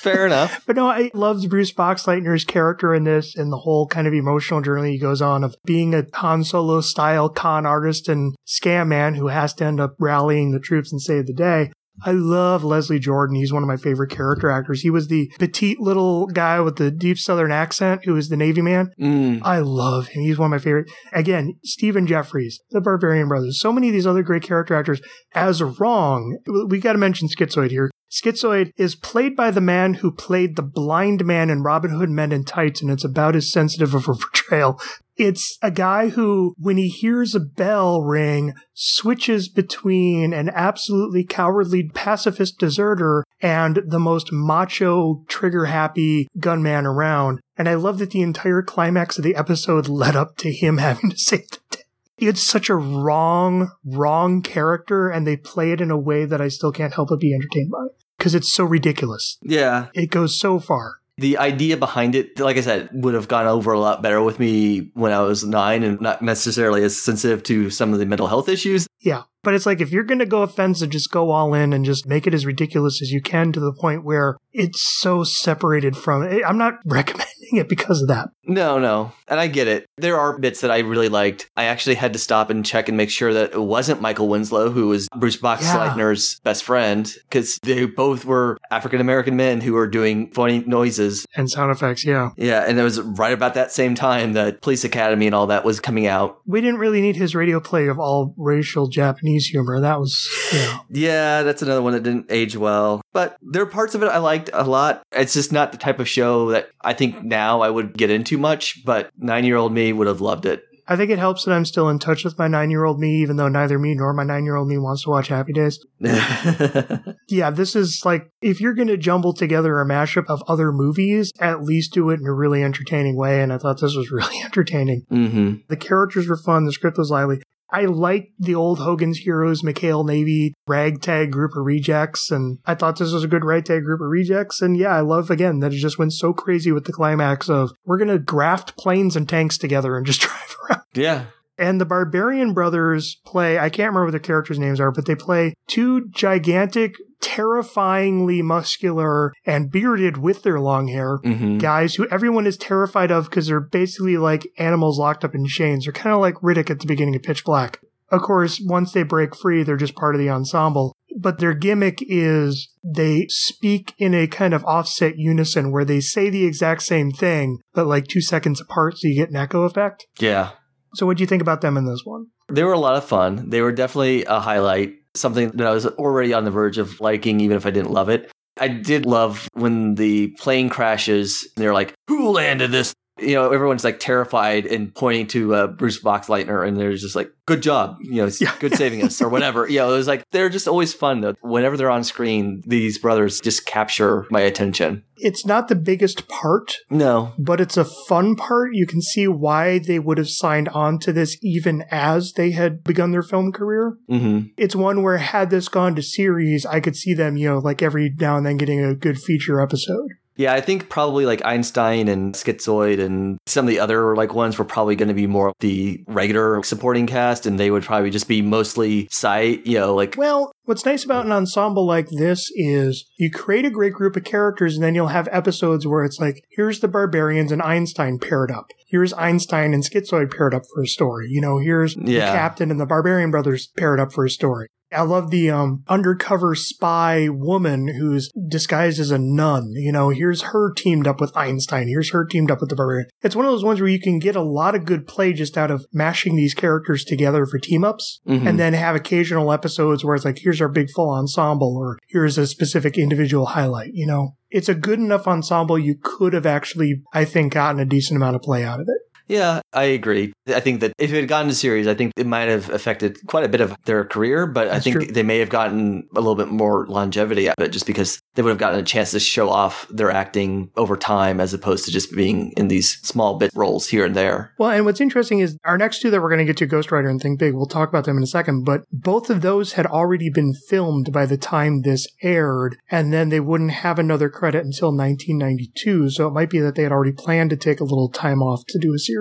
Fair enough. but no, I loved Bruce Boxleitner's character in this and the whole kind of emotional journey he goes on of being a Han Solo style con artist and scam man who has to end up rallying the troops and save the day. I love Leslie Jordan. He's one of my favorite character actors. He was the petite little guy with the deep southern accent who was the Navy man. Mm. I love him. He's one of my favorite. Again, Stephen Geoffreys, the Barbarian Brothers. So many of these other great character actors as wrong. We got to mention Schizoid here. Schizoid is played by the man who played the blind man in Robin Hood Men in Tights, and it's about as sensitive of a portrayal. It's a guy who, when he hears a bell ring, switches between an absolutely cowardly pacifist deserter and the most macho, trigger happy gunman around. And I love that the entire climax of the episode led up to him having to save the day. It's such a wrong, wrong character, and they play it in a way that I still can't help but be entertained by because it's so ridiculous. Yeah. It goes so far. The idea behind it, like I said, would have gone over a lot better with me when I was nine and not necessarily as sensitive to some of the mental health issues. Yeah. But it's like if you're going to go offensive, just go all in and just make it as ridiculous as you can to the point where it's so separated from it. I'm not recommending it because of that. No, no. And I get it. There are bits that I really liked. I actually had to stop and check and make sure that it wasn't Michael Winslow, who was Bruce Boxleitner's yeah. best friend, because they both were African American men who were doing funny noises and sound effects. Yeah. Yeah. And it was right about that same time that Police Academy and all that was coming out. We didn't really need his radio play of all racial Japanese humor. That was, yeah. Yeah. That's another one that didn't age well. But there are parts of it I liked a lot. It's just not the type of show that I think now I would get into much, but nine year old me would have loved it. I think it helps that I'm still in touch with my nine year old me, even though neither me nor my nine year old me wants to watch Happy Days. yeah, this is like, if you're going to jumble together a mashup of other movies, at least do it in a really entertaining way. And I thought this was really entertaining. Mm-hmm. The characters were fun. The script was lively. I liked the old Hogan's Heroes, McHale Navy ragtag group of rejects, and I thought this was a good ragtag group of rejects. And yeah, I love again that it just went so crazy with the climax of we're gonna graft planes and tanks together and just drive around. Yeah. And the Barbarian brothers play, I can't remember what their characters' names are, but they play two gigantic terrifyingly muscular and bearded with their long hair mm-hmm. guys who everyone is terrified of because they're basically like animals locked up in chains. They're kind of like Riddick at the beginning of Pitch Black. Of course, once they break free, they're just part of the ensemble. but their gimmick is they speak in a kind of offset unison where they say the exact same thing, but like two seconds apart, so you get an echo effect. Yeah. So, what do you think about them in this one? They were a lot of fun. They were definitely a highlight, something that I was already on the verge of liking, even if I didn't love it. I did love when the plane crashes. They're like, "Who landed this?" You know, everyone's like terrified and pointing to uh, Bruce Boxleitner, and they're just like, "Good job, you know, Yeah. good saving us," or whatever. You know, it was like they're just always fun. Though, whenever they're on screen, these brothers just capture my attention. It's not the biggest part, No, but it's a fun part. You can see why they would have signed on to this even as they had begun their film career. hmm It's one where had this gone to series, I could see them, you know, like every now and then getting a good feature episode. Yeah, I think probably like Einstein and Schizoid and some of the other like ones were probably going to be more the regular supporting cast, and they would probably just be mostly side, you know, like Well, what's nice about an ensemble like this is you create a great group of characters and then you'll have episodes where it's like, here's the barbarians and Einstein paired up. Here's Einstein and Schizoid paired up for a story. You know, here's the captain and the barbarian brothers paired up for a story. I love the um, undercover spy woman who's disguised as a nun. You know, here's her teamed up with Einstein. Here's her teamed up with the barbarian. It's one of those ones where you can get a lot of good play just out of mashing these characters together for team ups mhm. and then have occasional episodes where it's like, here's our big full ensemble, or here's a specific individual highlight, you know? It's a good enough ensemble you could have actually, I think, gotten a decent amount of play out of it. Yeah, I agree. I think that if it had gotten to series, I think it might have affected quite a bit of their career, but I think true. they may have gotten a little bit more longevity out of it just because they would have gotten a chance to show off their acting over time as opposed to just being in these small bit roles here and there. Well, and what's interesting is our next two that we're going to get to, Ghost Writer and Think Big, we'll talk about them in a second, but both of those had already been filmed by the time this aired, and then they wouldn't have another credit until 1992, so it might be that they had already planned to take a little time off to do a series.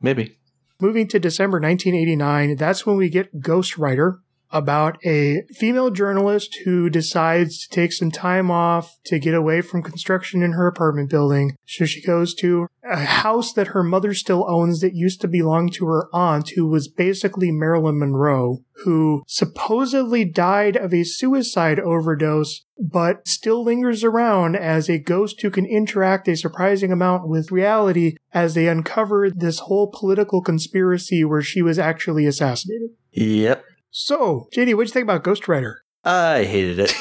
Maybe. Moving to December 1989, that's when we get Ghost Writer about a female journalist who decides to take some time off to get away from construction in her apartment building. So she goes to a house that her mother still owns that used to belong to her aunt, who was basically Marilyn Monroe, who supposedly died of a suicide overdose, but still lingers around as a ghost who can interact a surprising amount with reality as they uncover this whole political conspiracy where she was actually assassinated. Yep. So, JD, what'd you think about Ghost Writer? I hated it.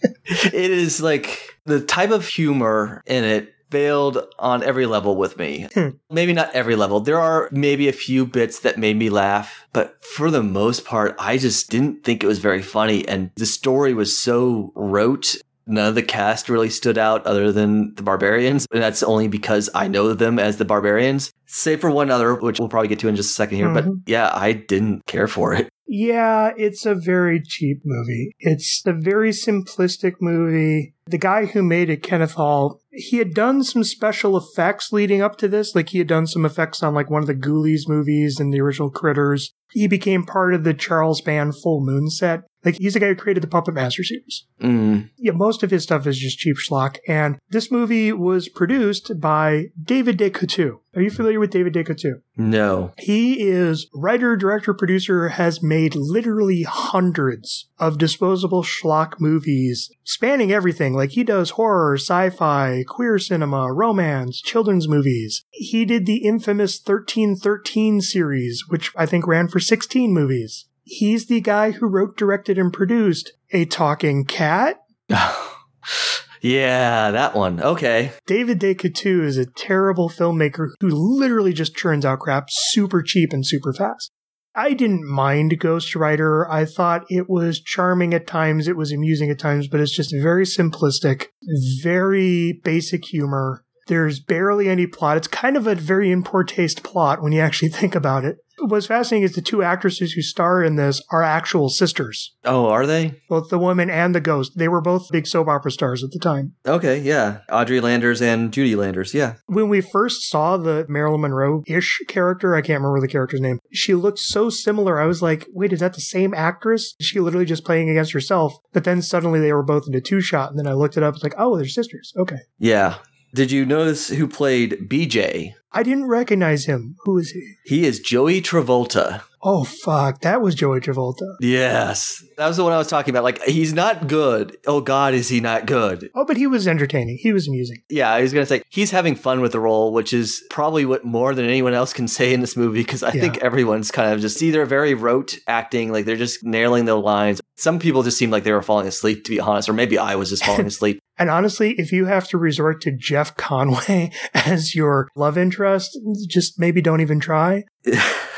it is like the type of humor in it failed on every level with me. Hmm. maybe not every level. There are maybe a few bits that made me laugh, but for the most part, I just didn't think it was very funny. And the story was so rote. None of the cast really stood out other than the barbarians. And that's only because I know them as the barbarians. Save for one other, which we'll probably get to in just a second here. But Mhm. yeah, I didn't care for it. Yeah, it's a very cheap movie. It's a very simplistic movie. The guy who made it, Kenneth Hall, he had done some special effects leading up to this. Like he had done some effects on like one of the Ghoulies movies and the original Critters. He became part of the Charles Band Full Moon set. Like he's the guy who created the Puppet Master series. Mm. Yeah, most of his stuff is just cheap schlock. And this movie was produced by David DeCoteau. Are you familiar with David DeCoteau? No. He is writer, director, producer, has made literally hundreds of disposable schlock movies spanning everything. Like he does horror, sci-fi, queer cinema, romance, children's movies. He did the infamous 1313 series, which I think ran for 16 movies. He's the guy who wrote, directed, and produced A Talking Cat. yeah, that one. Okay. David DeCoteau is a terrible filmmaker who literally just churns out crap super cheap and super fast. I didn't mind Ghost Writer. I thought it was charming at times, it was amusing at times, but it's just very simplistic, very basic humor. There's barely any plot. It's kind of a very in poor taste plot when you actually think about it. What's fascinating is the two actresses who star in this are actual sisters. Oh, are they? Both the woman and the ghost. They were both big soap opera stars at the time. Okay, yeah. Audrey Landers and Judy Landers, yeah. when we first saw the Marilyn Monroe ish character, I can't remember the character's name. She looked so similar. I was like, wait, is that the same actress? Is she literally just playing against herself? But then suddenly they were both in a two shot. And then I looked it up. It's like, oh, they're sisters. Okay. Yeah. Did you notice who played BJ? I didn't recognize him. Who is he? He is Joey Travolta. Oh fuck, that was Joey Travolta. Yes. That was the one I was talking about. Like, he's not good. Oh God, is he not good? Oh, but he was entertaining. He was amusing. Yeah, I was gonna say he's having fun with the role, which is probably what more than anyone else can say in this movie because I Yeah. think everyone's kind of just either very rote acting, like they're just nailing the lines. Some people just seem like they were falling asleep, to be honest, or maybe I was just falling asleep. And honestly, if you have to resort to Jeff Conaway as your love interest, just maybe don't even try.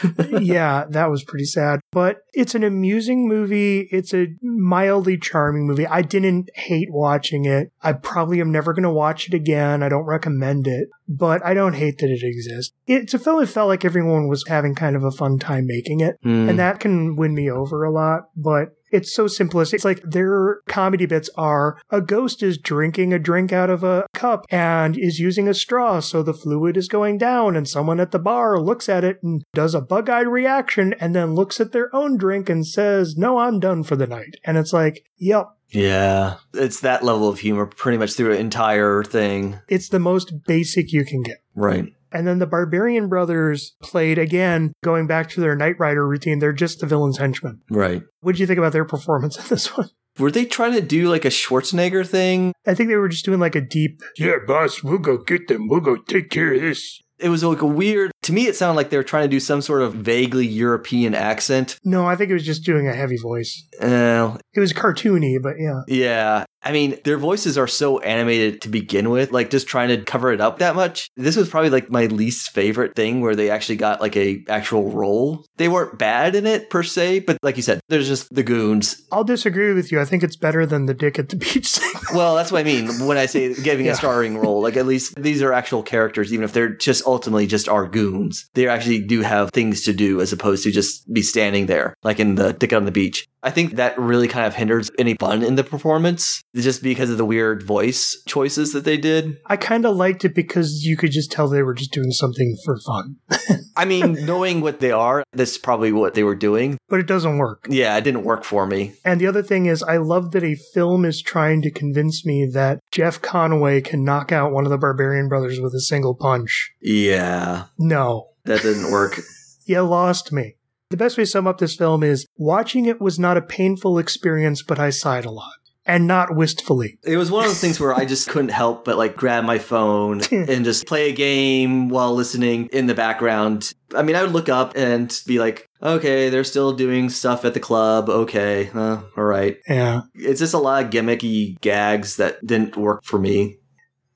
yeah, that was pretty sad. But it's an amusing movie. It's a mildly charming movie. I didn't hate watching it. I probably am never going to watch it again. I don't recommend it, but I don't hate that it exists. It's a film that felt like everyone was having kind of a fun time making it. Hmm. And that can win me over a lot, but it's so simplistic. It's like their comedy bits are a ghost is drinking a drink out of a cup and is using a straw, so the fluid is going down, and someone at the bar looks at it and does a bug eyed reaction and then looks at their own drink and says, No, I'm done for the night. And it's like, Yep, Yeah, it's that level of humor pretty much through an entire thing. it's the most basic you can get. Right. And then the Barbarian Brothers played again, going back to their Knight Rider routine. They're just the villain's henchmen. Right. What did you think about their performance in this one? Were they trying to do like a Schwarzenegger thing? I think they were just doing like a deep, yeah, boss, we'll go get them. We'll go take care of this. It was like a weird, to me, it sounded like they were trying to do some sort of vaguely European accent. No, I think it was just doing a heavy voice. Uh, It was cartoony, but yeah. yeah. I mean, their voices are so animated to begin with, like just trying to cover it up that much. This was probably like my least favorite thing where they actually got like a actual role. They weren't bad in it per se, but like you said, there's just the goons. I'll disagree with you. I think it's better than the Dick at the Beach thing. Well, that's what I mean when I say giving Yeah. a starring role. Like at least these are actual characters, even if they're just ultimately just our goons. They actually do have things to do as opposed to just be standing there, like in the Dick on the Beach. I think that really kind of hinders any fun in the performance, just because of the weird voice choices that they did. I kind of liked it because you could just tell they were just doing something for fun, I mean, knowing what they are, that's probably what they were doing. but it doesn't work. Yeah, it didn't work for me. And the other thing is, I love that a film is trying to convince me that Jeff Conaway can knock out one of the Barbarian brothers with a single punch. Yeah, No, that didn't work. you lost me. The best way to sum up this film is watching it was not a painful experience, but I sighed a lot. And not wistfully. It was one of those things where I just couldn't help but like grab my phone and just play a game while listening in the background. I mean, I would look up and be like, okay, they're still doing stuff at the club. Okay, uh, all right. Yeah. It's just a lot of gimmicky gags that didn't work for me.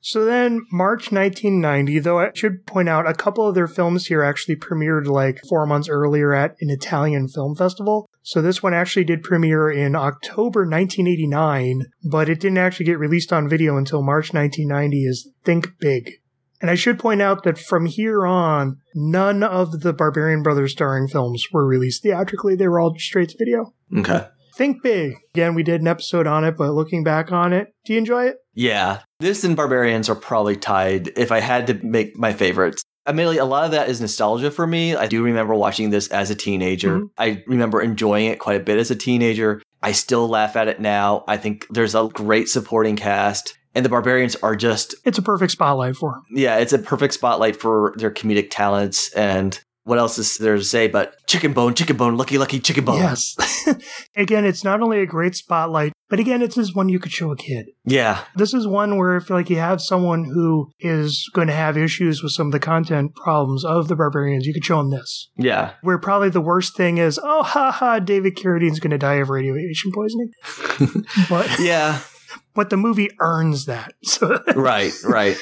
So then, March 1990, though I should point out a couple of their films here actually premiered like four months earlier at an Italian film festival. So this one actually did premiere in October 1989, but it didn't actually get released on video until March 1990 is Think Big. And I should point out that from here on, none of the Barbarian Brothers starring films were released theatrically. They were all straight to video. Okay. Think Big. Again, we did an episode on it, but looking back on it, do you enjoy it? Yeah, this and Barbarians are probably tied if I had to make my favorites. Admittedly, a lot of that is nostalgia for me. I do remember watching this as a teenager. Mhm. I remember enjoying it quite a bit as a teenager. I still laugh at it now. I think there's a great supporting cast. And the Barbarians are just, It's a perfect spotlight for 'em. yeah, it's a perfect spotlight for their comedic talents. And what else is there to say but chicken bone, chicken bone, lucky, lucky chicken bone? Yes. again, it's not only a great spotlight, but again, it's just one you could show a kid. Yeah. This is one where I feel like you have someone who is going to have issues with some of the content problems of the barbarians. You could show them this. Yeah. Where probably the worst thing is, oh, ha ha, David Carradine's going to die of radiation poisoning. but, Yeah. but the movie earns that. So right. Right.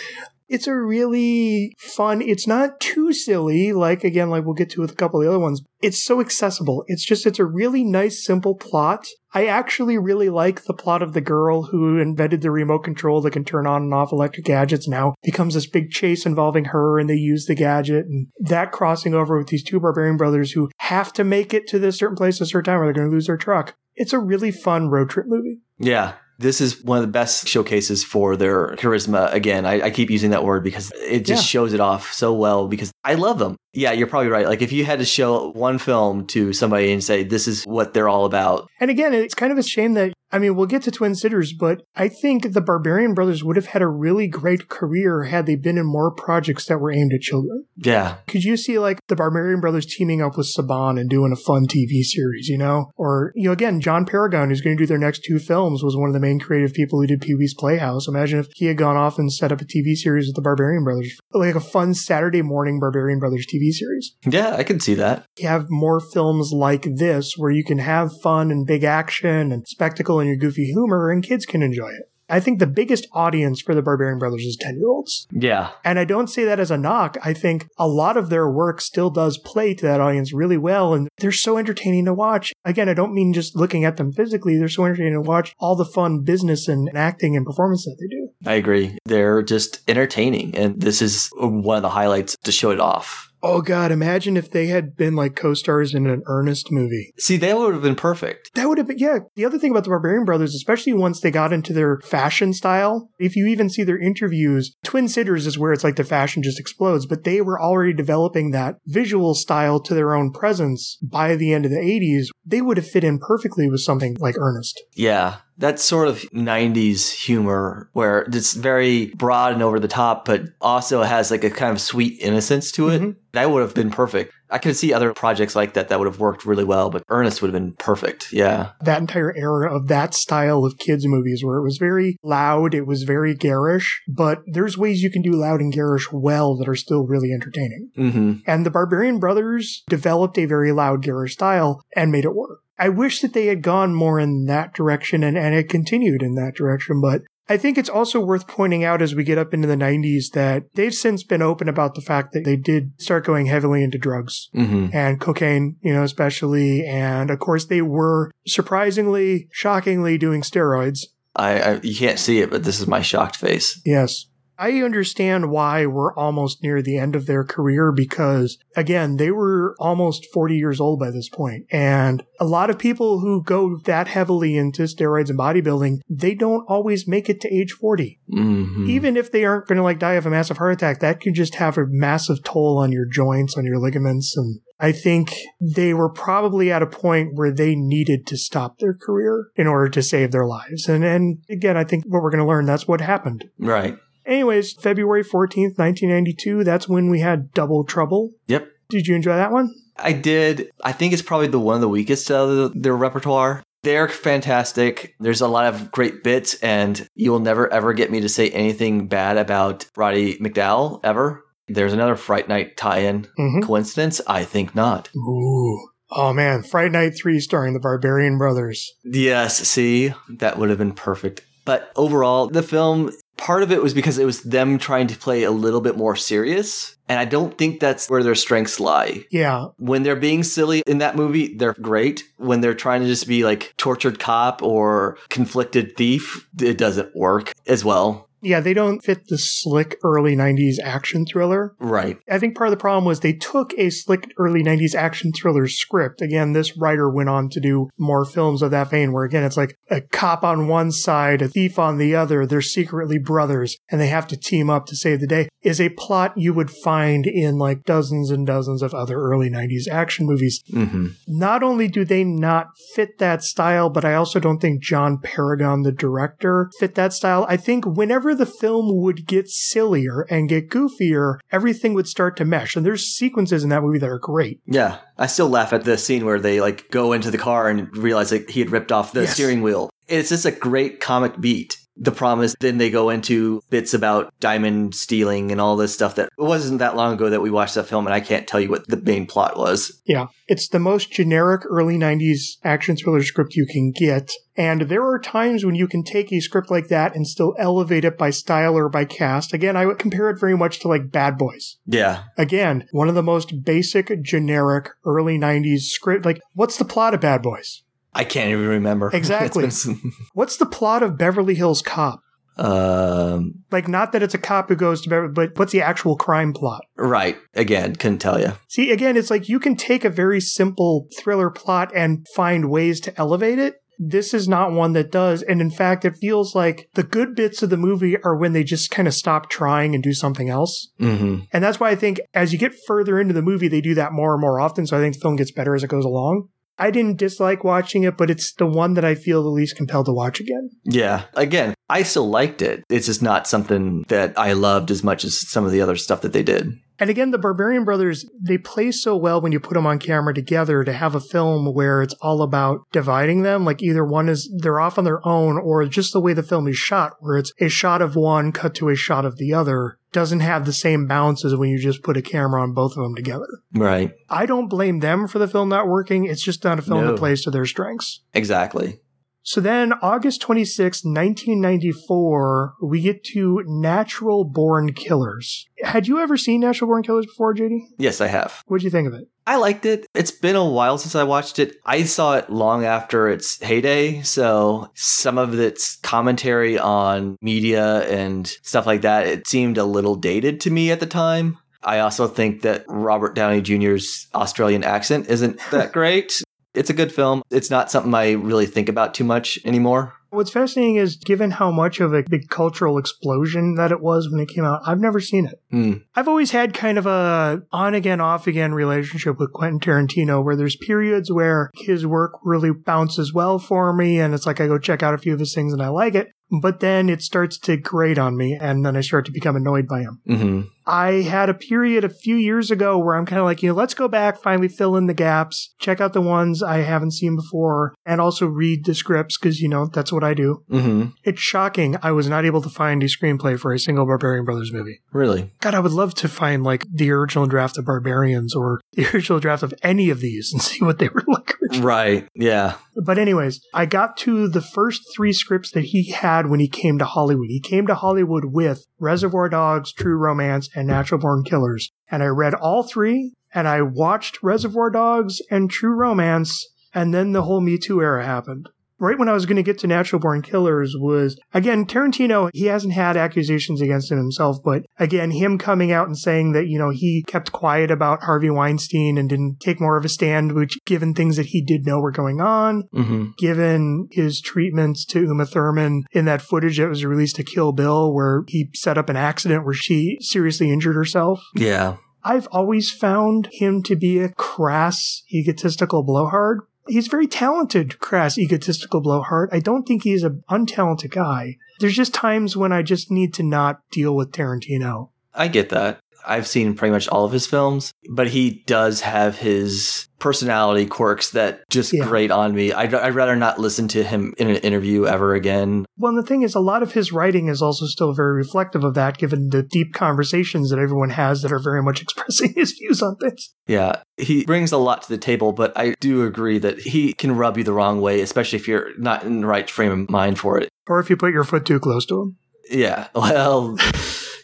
It's a really fun it's not too silly like again like we'll get to with a couple of the other ones. It's so accessible. It's just it's a really nice simple plot. I actually really like the plot of the girl who invented the remote control that can turn on and off electric gadgets now. Becomes this big chase involving her and they use the gadget and that crossing over with these two barbarian brothers who have to make it to this certain place at a certain time or they're going to lose their truck. It's a really fun road trip movie. Yeah. This is one of the best showcases for their charisma. Again, I, I keep using that word because it just Yeah. shows it off so well because I love them. Yeah, you're probably right. Like if you had to show one film to somebody and say this is what they're all about. And again, it's kind of a shame that I mean, we'll get to Twin Sitters, but I think the Barbarian Brothers would have had a really great career had they been in more projects that were aimed at children. Yeah. Could you see like the Barbarian Brothers teaming up with Saban and doing a fun TV series, you know? Or, you know, again, John Paragon, who's going to do their next two films, was one of the main creative people who did Pee Wee's Playhouse. Imagine if he had gone off and set up a TV series with the Barbarian Brothers, like a fun Saturday morning Barbarian Brothers TV series. Yeah, I can see that. You have more films like this where you can have fun and big action and spectacle and your goofy humor and kids can enjoy it. I think the biggest audience for the Barbarian Brothers is 10 year olds. Yeah. And I don't say that as a knock. I think a lot of their work still does play to that audience really well. And they're so entertaining to watch. Again, I don't mean just looking at them physically. They're so entertaining to watch all the fun business and acting and performance that they do. I agree. They're just entertaining. And this is one of the highlights to show it off. Oh God, imagine if they had been like co-stars in an Ernest movie. See, that would have been perfect. That would have been, yeah. The other thing about the Barbarian Brothers, especially once they got into their fashion style, if you even see their interviews, Twin Sitters is where it's like the fashion just explodes, but they were already developing that visual style to their own presence by the end of the 80s. They would have fit in perfectly with something like Ernest. Yeah. That sort of 90s humor where it's very broad and over the top, but also has like a kind of sweet innocence to it. Mhm. That would have been perfect. I could see other projects like that that would have worked really well, but Ernest would have been perfect. Yeah. That entire era of that style of kids movies where it was very loud, it was very garish, but there's ways you can do loud and garish well that are still really entertaining. hmm And the Barbarian Brothers developed a very loud, garish style and made it work. I wish that they had gone more in that direction and, and had continued in that direction, but I think it's also worth pointing out as we get up into the 90s that they've since been open about the fact that they did start going heavily into drugs hmm and cocaine, you know, especially. And of course, they were surprisingly, shockingly doing steroids. I, I you can't see it, but this is my shocked face. Yes. I understand why we're almost near the end of their career because, again, they were almost 40 years old by this point. And a lot of people who go that heavily into steroids and bodybuilding, they don't always make it to age 40. hmm Even if they aren't going to like die of a massive heart attack, that could just have a massive toll on your joints, on your ligaments. And I think they were probably at a point where they needed to stop their career in order to save their lives. And, and again, I think what we're going to learn, that's what happened. Right. Anyways, February 14th, 1992, that's when we had Double Trouble. Yep. Did you enjoy that one? I did. I think it's probably the one of the weakest out of the, their repertoire. They're fantastic. There's a lot of great bits, and you will never ever get me to say anything bad about Roddy McDowall ever. There's another Fright Night tie-in. Mm-hmm. Coincidence? I think not. Ooh. Oh man, Fright Night 3 starring the Barbarian Brothers. Yes, see, that would have been perfect. But overall, the film, part of it was because it was them trying to play a little bit more serious. And I don't think that's where their strengths lie. Yeah. When they're being silly in that movie, they're great. When they're trying to just be like tortured cop or conflicted thief, it doesn't work as well. Yeah, they don't fit the slick early 90s action thriller. Right. I think part of the problem was they took a slick early 90s action thriller script. Again, this writer went on to do more films of that vein where again, it's like a cop on one side, a thief on the other. They're secretly brothers and they have to team up to save the day is a plot you would find in like dozens and dozens of other early 90s action movies. hmm Not only do they not fit that style, but I also don't think John Paragon, the director, fit that style. I think whenever the film would get sillier and get goofier, everything would start to mesh. And there's sequences in that movie that are great. Yeah. I still laugh at the scene where they like go into the car and realize like he had ripped off the Yes. steering wheel. It's just a great comic beat. The problem is then they go into bits about diamond stealing and all this stuff that it wasn't that long ago that we watched that film and I can't tell you what the main plot was. Yeah. It's the most generic early 90s action thriller script you can get. And there are times when you can take a script like that and still elevate it by style or by cast. Again, I would compare it very much to like Bad Boys. Yeah. Again, one of the most basic, generic early 90s script. Like, what's the plot of Bad Boys? I can't even remember. Exactly. some- What's the plot of Beverly Hills Cop? um Like, not that it's a cop who goes to Beverly, but what's the actual crime plot? right. Again, couldn't tell you. See, again, it's like you can take a very simple thriller plot and find ways to elevate it. this is not one that does. And in fact, it feels like the good bits of the movie are when they just kind of stop trying and do something else. Mm-hmm. And that's why I think as you get further into the movie, they do that more and more often. So I think the film gets better as it goes along. I didn't dislike watching it, but it's the one that I feel the least compelled to watch again. Yeah. Again, I still liked it. It's just not something that I loved as much as some of the other stuff that they did. And again, the Barbarian Brothers, they play so well when you put them on camera together to have a film where it's all about dividing them. Like either one is, they're off on their own or just the way the film is shot, where it's a shot of one cut to a shot of the other doesn't have the same bounce as when you just put a camera on both of them together. Right. I don't blame them for the film not working. It's just not a film No. that plays to their strengths. Exactly. So then, August 26, 1994, we get to Natural Born Killers. Had you ever seen Natural Born Killers before, JD? Yes, I have. What'd you think of it? I liked it. It's been a while since I watched it. I saw it long after its heyday, so some of its commentary on media and stuff like that, it seemed a little dated to me at the time. I also think that Robert Downey Jr.'s Australian accent isn't that great. It's a good film. It's not something I really think about too much anymore. What's fascinating is given how much of a big cultural explosion that it was when it came out, I've never seen it. Hmm. I've always had kind of a on again, off again relationship with Quentin Tarantino where there's periods where his work really bounces well for me and it's like I go check out a few of his things and I like it. But then it starts to grate on me and then I start to become annoyed by him. hmm I had a period a few years ago where I'm kind of like, you know, let's go back, finally fill in the gaps, check out the ones I haven't seen before, and also read the scripts because, you know, that's what I do. hmm It's shocking I was not able to find a screenplay for a single Barbarian Brothers movie. Really? God, I would love to find like the original draft of Barbarians or the original draft of any of these and see what they were like. Right. Yeah. But anyways, I got to the first three scripts that he had when he came to Hollywood. He came to Hollywood with Reservoir Dogs, True Romance, and Natural Born Killers. And I read all three and I watched Reservoir Dogs and True Romance. And then the whole Me Too era happened. Right when I was going to get to Natural Born Killers was, again, Tarantino, he hasn't had accusations against him himself, but again, him coming out and saying that, you know, he kept quiet about Harvey Weinstein and didn't take more of a stand, which given things that he did know were going on, hmm given his treatments to Uma Thurman in that footage that was released to Kill Bill, where he set up an accident where she seriously injured herself. Yeah. I've always found him to be a crass, egotistical blowhard. He's very talented, crass, egotistical blowhard. I don't think he's an untalented guy. There's just times when I just need to not deal with Tarantino. I get that. I've seen pretty much all of his films, but he does have his personality quirks that just Yeah. grate on me. I'd, I'd rather not listen to him in an interview ever again. Well, and the thing is, a lot of his writing is also still very reflective of that, given the deep conversations that everyone has that are very much expressing his views on things. Yeah, he brings a lot to the table, but I do agree that he can rub you the wrong way, especially if you're not in the right frame of mind for it. Or if you put your foot too close to him. Yeah, well,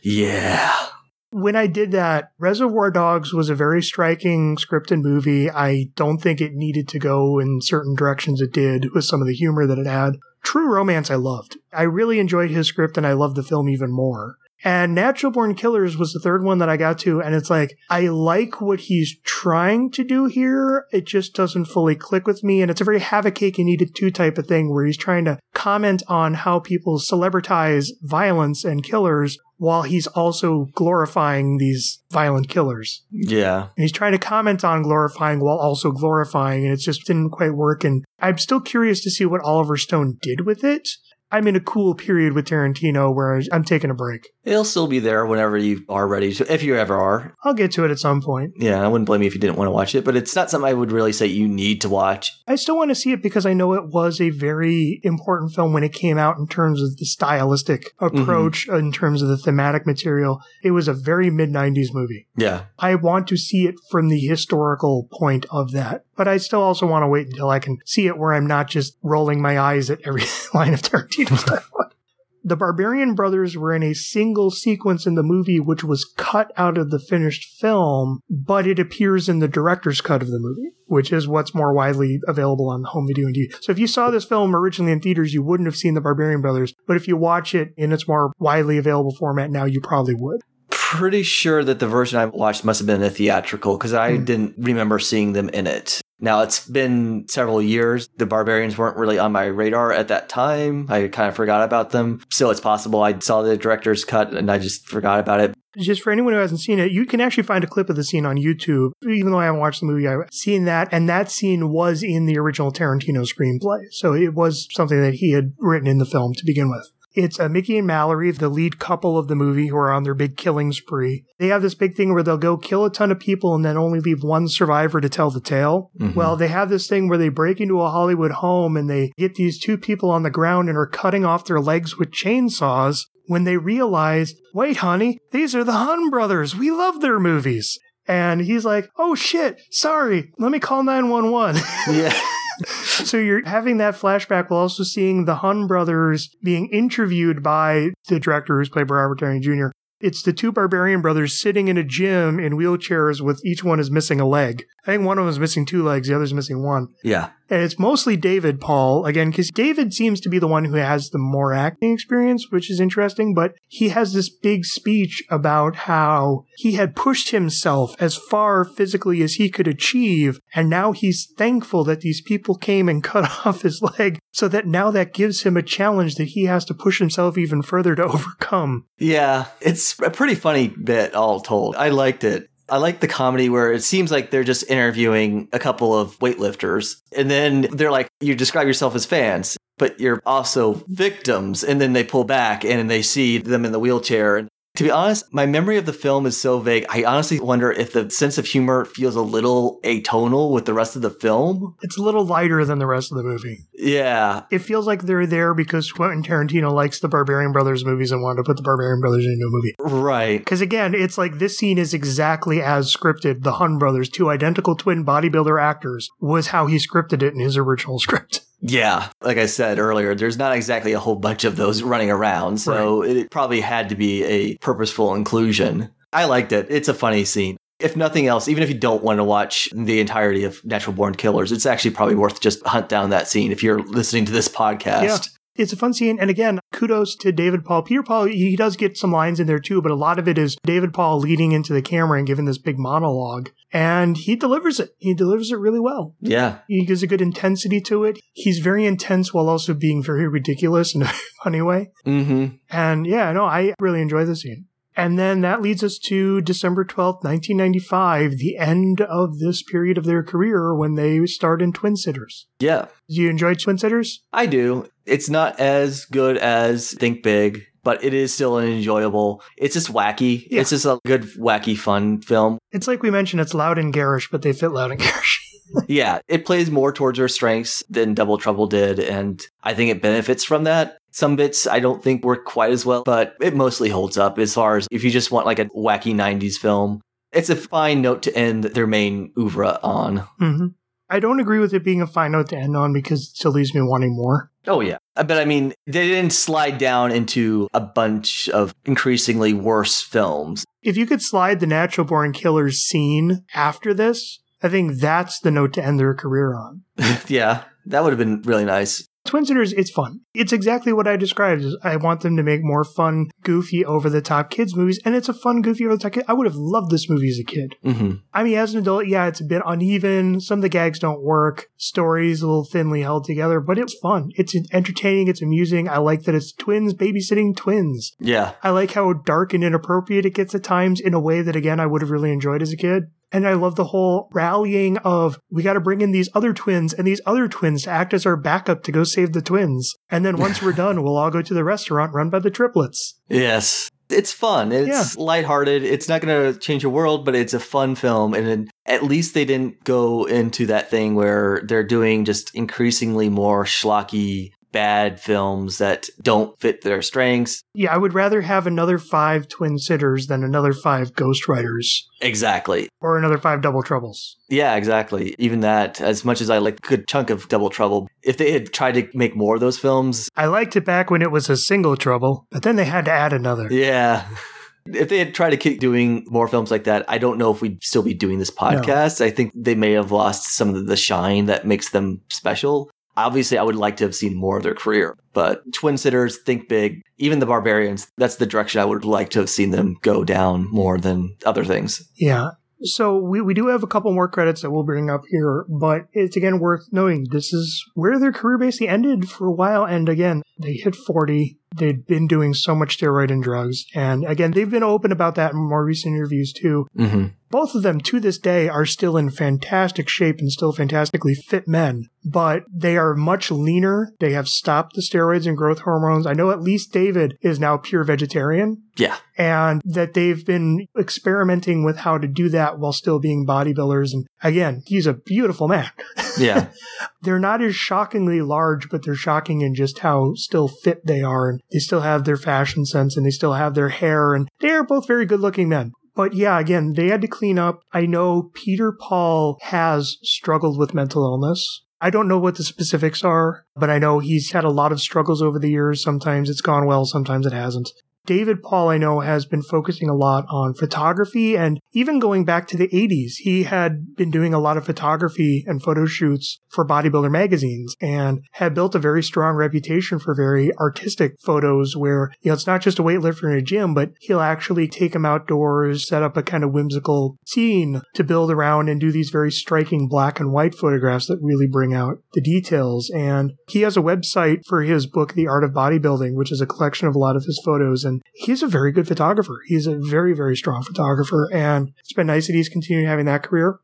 yeah. When I did that, Reservoir Dogs was a very striking scripted movie. I don't think it needed to go in certain directions it did with some of the humor that it had. True Romance I loved. I really enjoyed his script and I loved the film even more. And Natural Born Killers was the third one that I got to, and it's like, I like what he's trying to do here. It just doesn't fully click with me, and it's a very have a cake and eat it too type of thing where he's trying to comment on how people celebritize violence and killers while he's also glorifying these violent killers. Yeah. And he's trying to comment on glorifying while also glorifying, and it just didn't quite work. And I'm still curious to see what Oliver Stone did with it. I'm in a cool period with Tarantino where I'm taking a break. It'll still be there whenever you are ready to, if you ever are. I'll get to it at some point. Yeah, I wouldn't blame you if you didn't want to watch it, but it's not something I would really say you need to watch. I still want to see it because I know it was a very important film when it came out in terms of the stylistic mm-hmm. approach, in terms of the thematic material. It was a very mid 90s movie. Yeah. I want to see it from the historical point of that. But I still also want to wait until I can see it where I'm not just rolling my eyes at every line of Tarantino's dialogue. The Barbarian Brothers were in a single sequence in the movie, which was cut out of the finished film, but it appears in the director's cut of the movie, which is what's more widely available on home video and DVD. So if you saw this film originally in theaters, you wouldn't have seen the Barbarian Brothers, but if you watch it in its more widely available format now, you probably would. Pretty sure that the version I watched must have been a theatrical because I Hmm. didn't remember seeing them in it. Now it's been several years. The Barbarians weren't really on my radar at that time. I kind of forgot about them. So it's possible I saw the director's cut and I just forgot about it. Just for anyone who hasn't seen it, you can actually find a clip of the scene on YouTube. Even though I haven't watched the movie, I've seen that, and that scene was in the original Tarantino screenplay. So it was something that he had written in the film to begin with. It's uh, Mickey and Mallory, the lead couple of the movie, who are on their big killing spree. They have this big thing where they'll go kill a ton of people and then only leave one survivor to tell the tale. Mhm. Well, they have this thing where they break into a Hollywood home and they get these two people on the ground and are cutting off their legs with chainsaws when they realize, wait, honey, these are the Hun brothers. We love their movies. And he's like, oh shit, sorry, let me call 911. yeah. so you're having that flashback while also seeing the Hun brothers being interviewed by the director who's played by Robert Downey Jr. It's the two barbarian brothers sitting in a gym in wheelchairs with each one is missing a leg. I think one of them is missing two legs, the other's missing one. Yeah. And it's mostly David Paul, again, because David seems to be the one who has the more acting experience, which is interesting, but he has this big speech about how he had pushed himself as far physically as he could achieve, and now he's thankful that these people came and cut off his leg, so that now that gives him a challenge that he has to push himself even further to overcome. Yeah. It's a pretty funny bit, all told. I liked it. I like the comedy where it seems like they're just interviewing a couple of weightlifters. And then they're like, you describe yourself as fans, but you're also victims. And then they pull back and they see them in the wheelchair. And to be honest, my memory of the film is so vague. I honestly wonder if the sense of humor feels a little atonal with the rest of the film. It's a little lighter than the rest of the movie. Yeah. It feels like they're there because Quentin Tarantino likes the Barbarian Brothers movies and wanted to put the Barbarian Brothers into a movie. Right. Because again, it's like this scene is exactly as scripted. The Hun brothers, two identical twin bodybuilder actors, was how he scripted it in his original script. Yeah, like I said earlier, there's not exactly a whole bunch of those running around, so it probably had to be a purposeful inclusion. I liked it. It's a funny scene. If nothing else, even if you don't want to watch the entirety of Natural Born Killers, it's actually probably worth just hunt down that scene if you're listening to this podcast. Yeah. It's a fun scene. And again, kudos to David Paul. Peter Paul, he does get some lines in there too, but a lot of it is David Paul leading into the camera and giving this big monologue. And he delivers it. He delivers it really well. Yeah. He gives a good intensity to it. He's very intense while also being very ridiculous in a funny way. Mm-hmm. And yeah, no, I really enjoy the scene. And then that leads us to December 12th, 1995, the end of this period of their career when they starred in Twin Sitters. Yeah. Do you enjoy Twin Sitters? I do. It's not as good as Think Big, but it is still an enjoyable. It's just wacky. Yeah. It's just a good, wacky, fun film. It's like we mentioned, it's loud and garish, but they fit loud and garish. Yeah, it plays more towards her strengths than Double Trouble did, and I think it benefits from that. Some bits I don't think work quite as well, but it mostly holds up as far as if you just want like a wacky 90s film. It's a fine note to end their main oeuvre on. hmm I don't agree with it being a fine note to end on because it still leaves me wanting more. Oh, yeah. But I mean, they didn't slide down into a bunch of increasingly worse films. If you could slide the Natural Born Killers scene after this, I think that's the note to end their career on. yeah, that would have been really nice. Twin Sitters, it's fun. It's exactly what I described. I want them to make more fun, goofy, over the top kids movies, and it's a fun, goofy, over the top kid. I would have loved this movie as a kid. hmm I mean, as an adult, yeah, it's a bit uneven. Some of the gags don't work. Stories a little thinly held together, but it's fun. It's entertaining. It's amusing. I like that it's twins babysitting twins. Yeah. I like how dark and inappropriate it gets at times in a way that, again, I would have really enjoyed as a kid. And I love the whole rallying of we got to bring in these other twins and these other twins to act as our backup to go save the twins. And then once we're done, we'll all go to the restaurant run by the triplets. Yes. It's fun. It's lighthearted. It's not going to change the world, but it's a fun film. And then at least they didn't go into that thing where they're doing just increasingly more schlocky, bad films that don't fit their strengths. Yeah, I would rather have another five twin sitters than another five ghost writers Exactly. or another five double troubles. Yeah, exactly. Even that, as much as I like a good chunk of Double Trouble, if they had tried to make more of those films, I liked it back when it was a single trouble, but then they had to add another. yeah. If they had tried to keep doing more films like that, I don't know if we'd still be doing this podcast. I think they may have lost some of the shine that makes them special. Obviously, I would like to have seen more of their career, but Twin Sitters, Think Big, even the Barbarians, that's the direction I would like to have seen them go down more than other things. Yeah. So we, we do have a couple more credits that we'll bring up here, but it's again worth noting this is where their career basically ended for a while. And again, they hit 40. They'd been doing so much steroid and drugs. And again, they've been open about that in more recent interviews too. hmm Both of them to this day are still in fantastic shape and still fantastically fit men, but they are much leaner. They have stopped the steroids and growth hormones. I know at least David is now pure vegetarian Yeah. and that they've been experimenting with how to do that while still being bodybuilders. And again, he's a beautiful man. Yeah. they're not as shockingly large, but they're shocking in just how still fit they are. And they still have their fashion sense and they still have their hair and they are both very good looking men. But yeah, again, they had to clean up. I know Peter Paul has struggled with mental illness. I don't know what the specifics are, but I know he's had a lot of struggles over the years. Sometimes it's gone well, sometimes it hasn't. David Paul, I know, has been focusing a lot on photography and even going back to the 80s, he had been doing a lot of photography and photo shoots for bodybuilder magazines and had built a very strong reputation for very artistic photos where, you know, it's not just a weightlifter in a gym, but he'll actually take them outdoors, set up a kind of whimsical scene to build around and do these very striking black and white photographs that really bring out the details. And he has a website for his book, The Art of Bodybuilding, which is a collection of a lot of his photos. And he's a very good photographer. He's a very, very strong photographer. And it's been nice that he's continued having that career.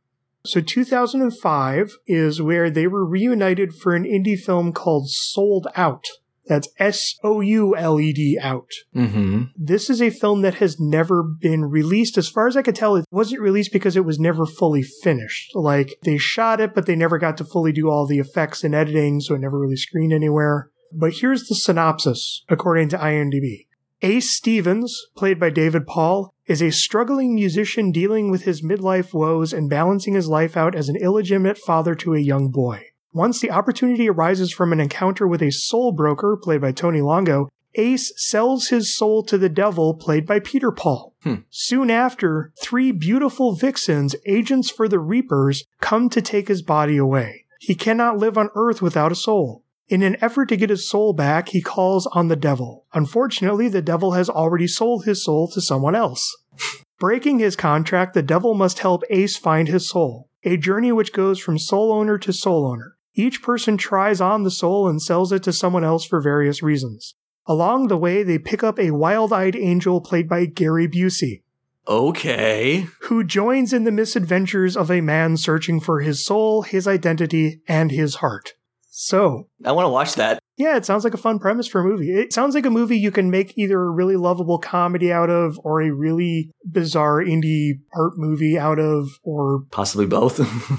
So 2005 is where they were reunited for an indie film called Souled Out. That's S-O-U-L-E-D out. hmm This is a film that has never been released. As far as I could tell, it wasn't released because it was never fully finished. Like, they shot it, but they never got to fully do all the effects and editing, so it never really screened anywhere. But here's the synopsis, according to IMDb. Ace Stevens, played by David Paul, is a struggling musician dealing with his midlife woes and balancing his life out as an illegitimate father to a young boy. Once the opportunity arises from an encounter with a soul broker, played by Tony Longo, Ace sells his soul to the devil, played by Peter Paul. Hmm. Soon after, three beautiful vixens, agents for the Reapers, come to take his body away. He cannot live on Earth without a soul. In an effort to get his soul back, he calls on the devil. Unfortunately, the devil has already sold his soul to someone else. Breaking his contract, the devil must help Ace find his soul. A journey which goes from soul owner to soul owner. Each person tries on the soul and sells it to someone else for various reasons. Along the way, they pick up a wild-eyed angel played by Gary Busey, Okay. who joins in the misadventures of a man searching for his soul, his identity, and his heart. So, I want to watch that. yeah, it sounds like a fun premise for a movie. It sounds like a movie you can make either a really lovable comedy out of or a really bizarre indie art movie out of or Possibly both.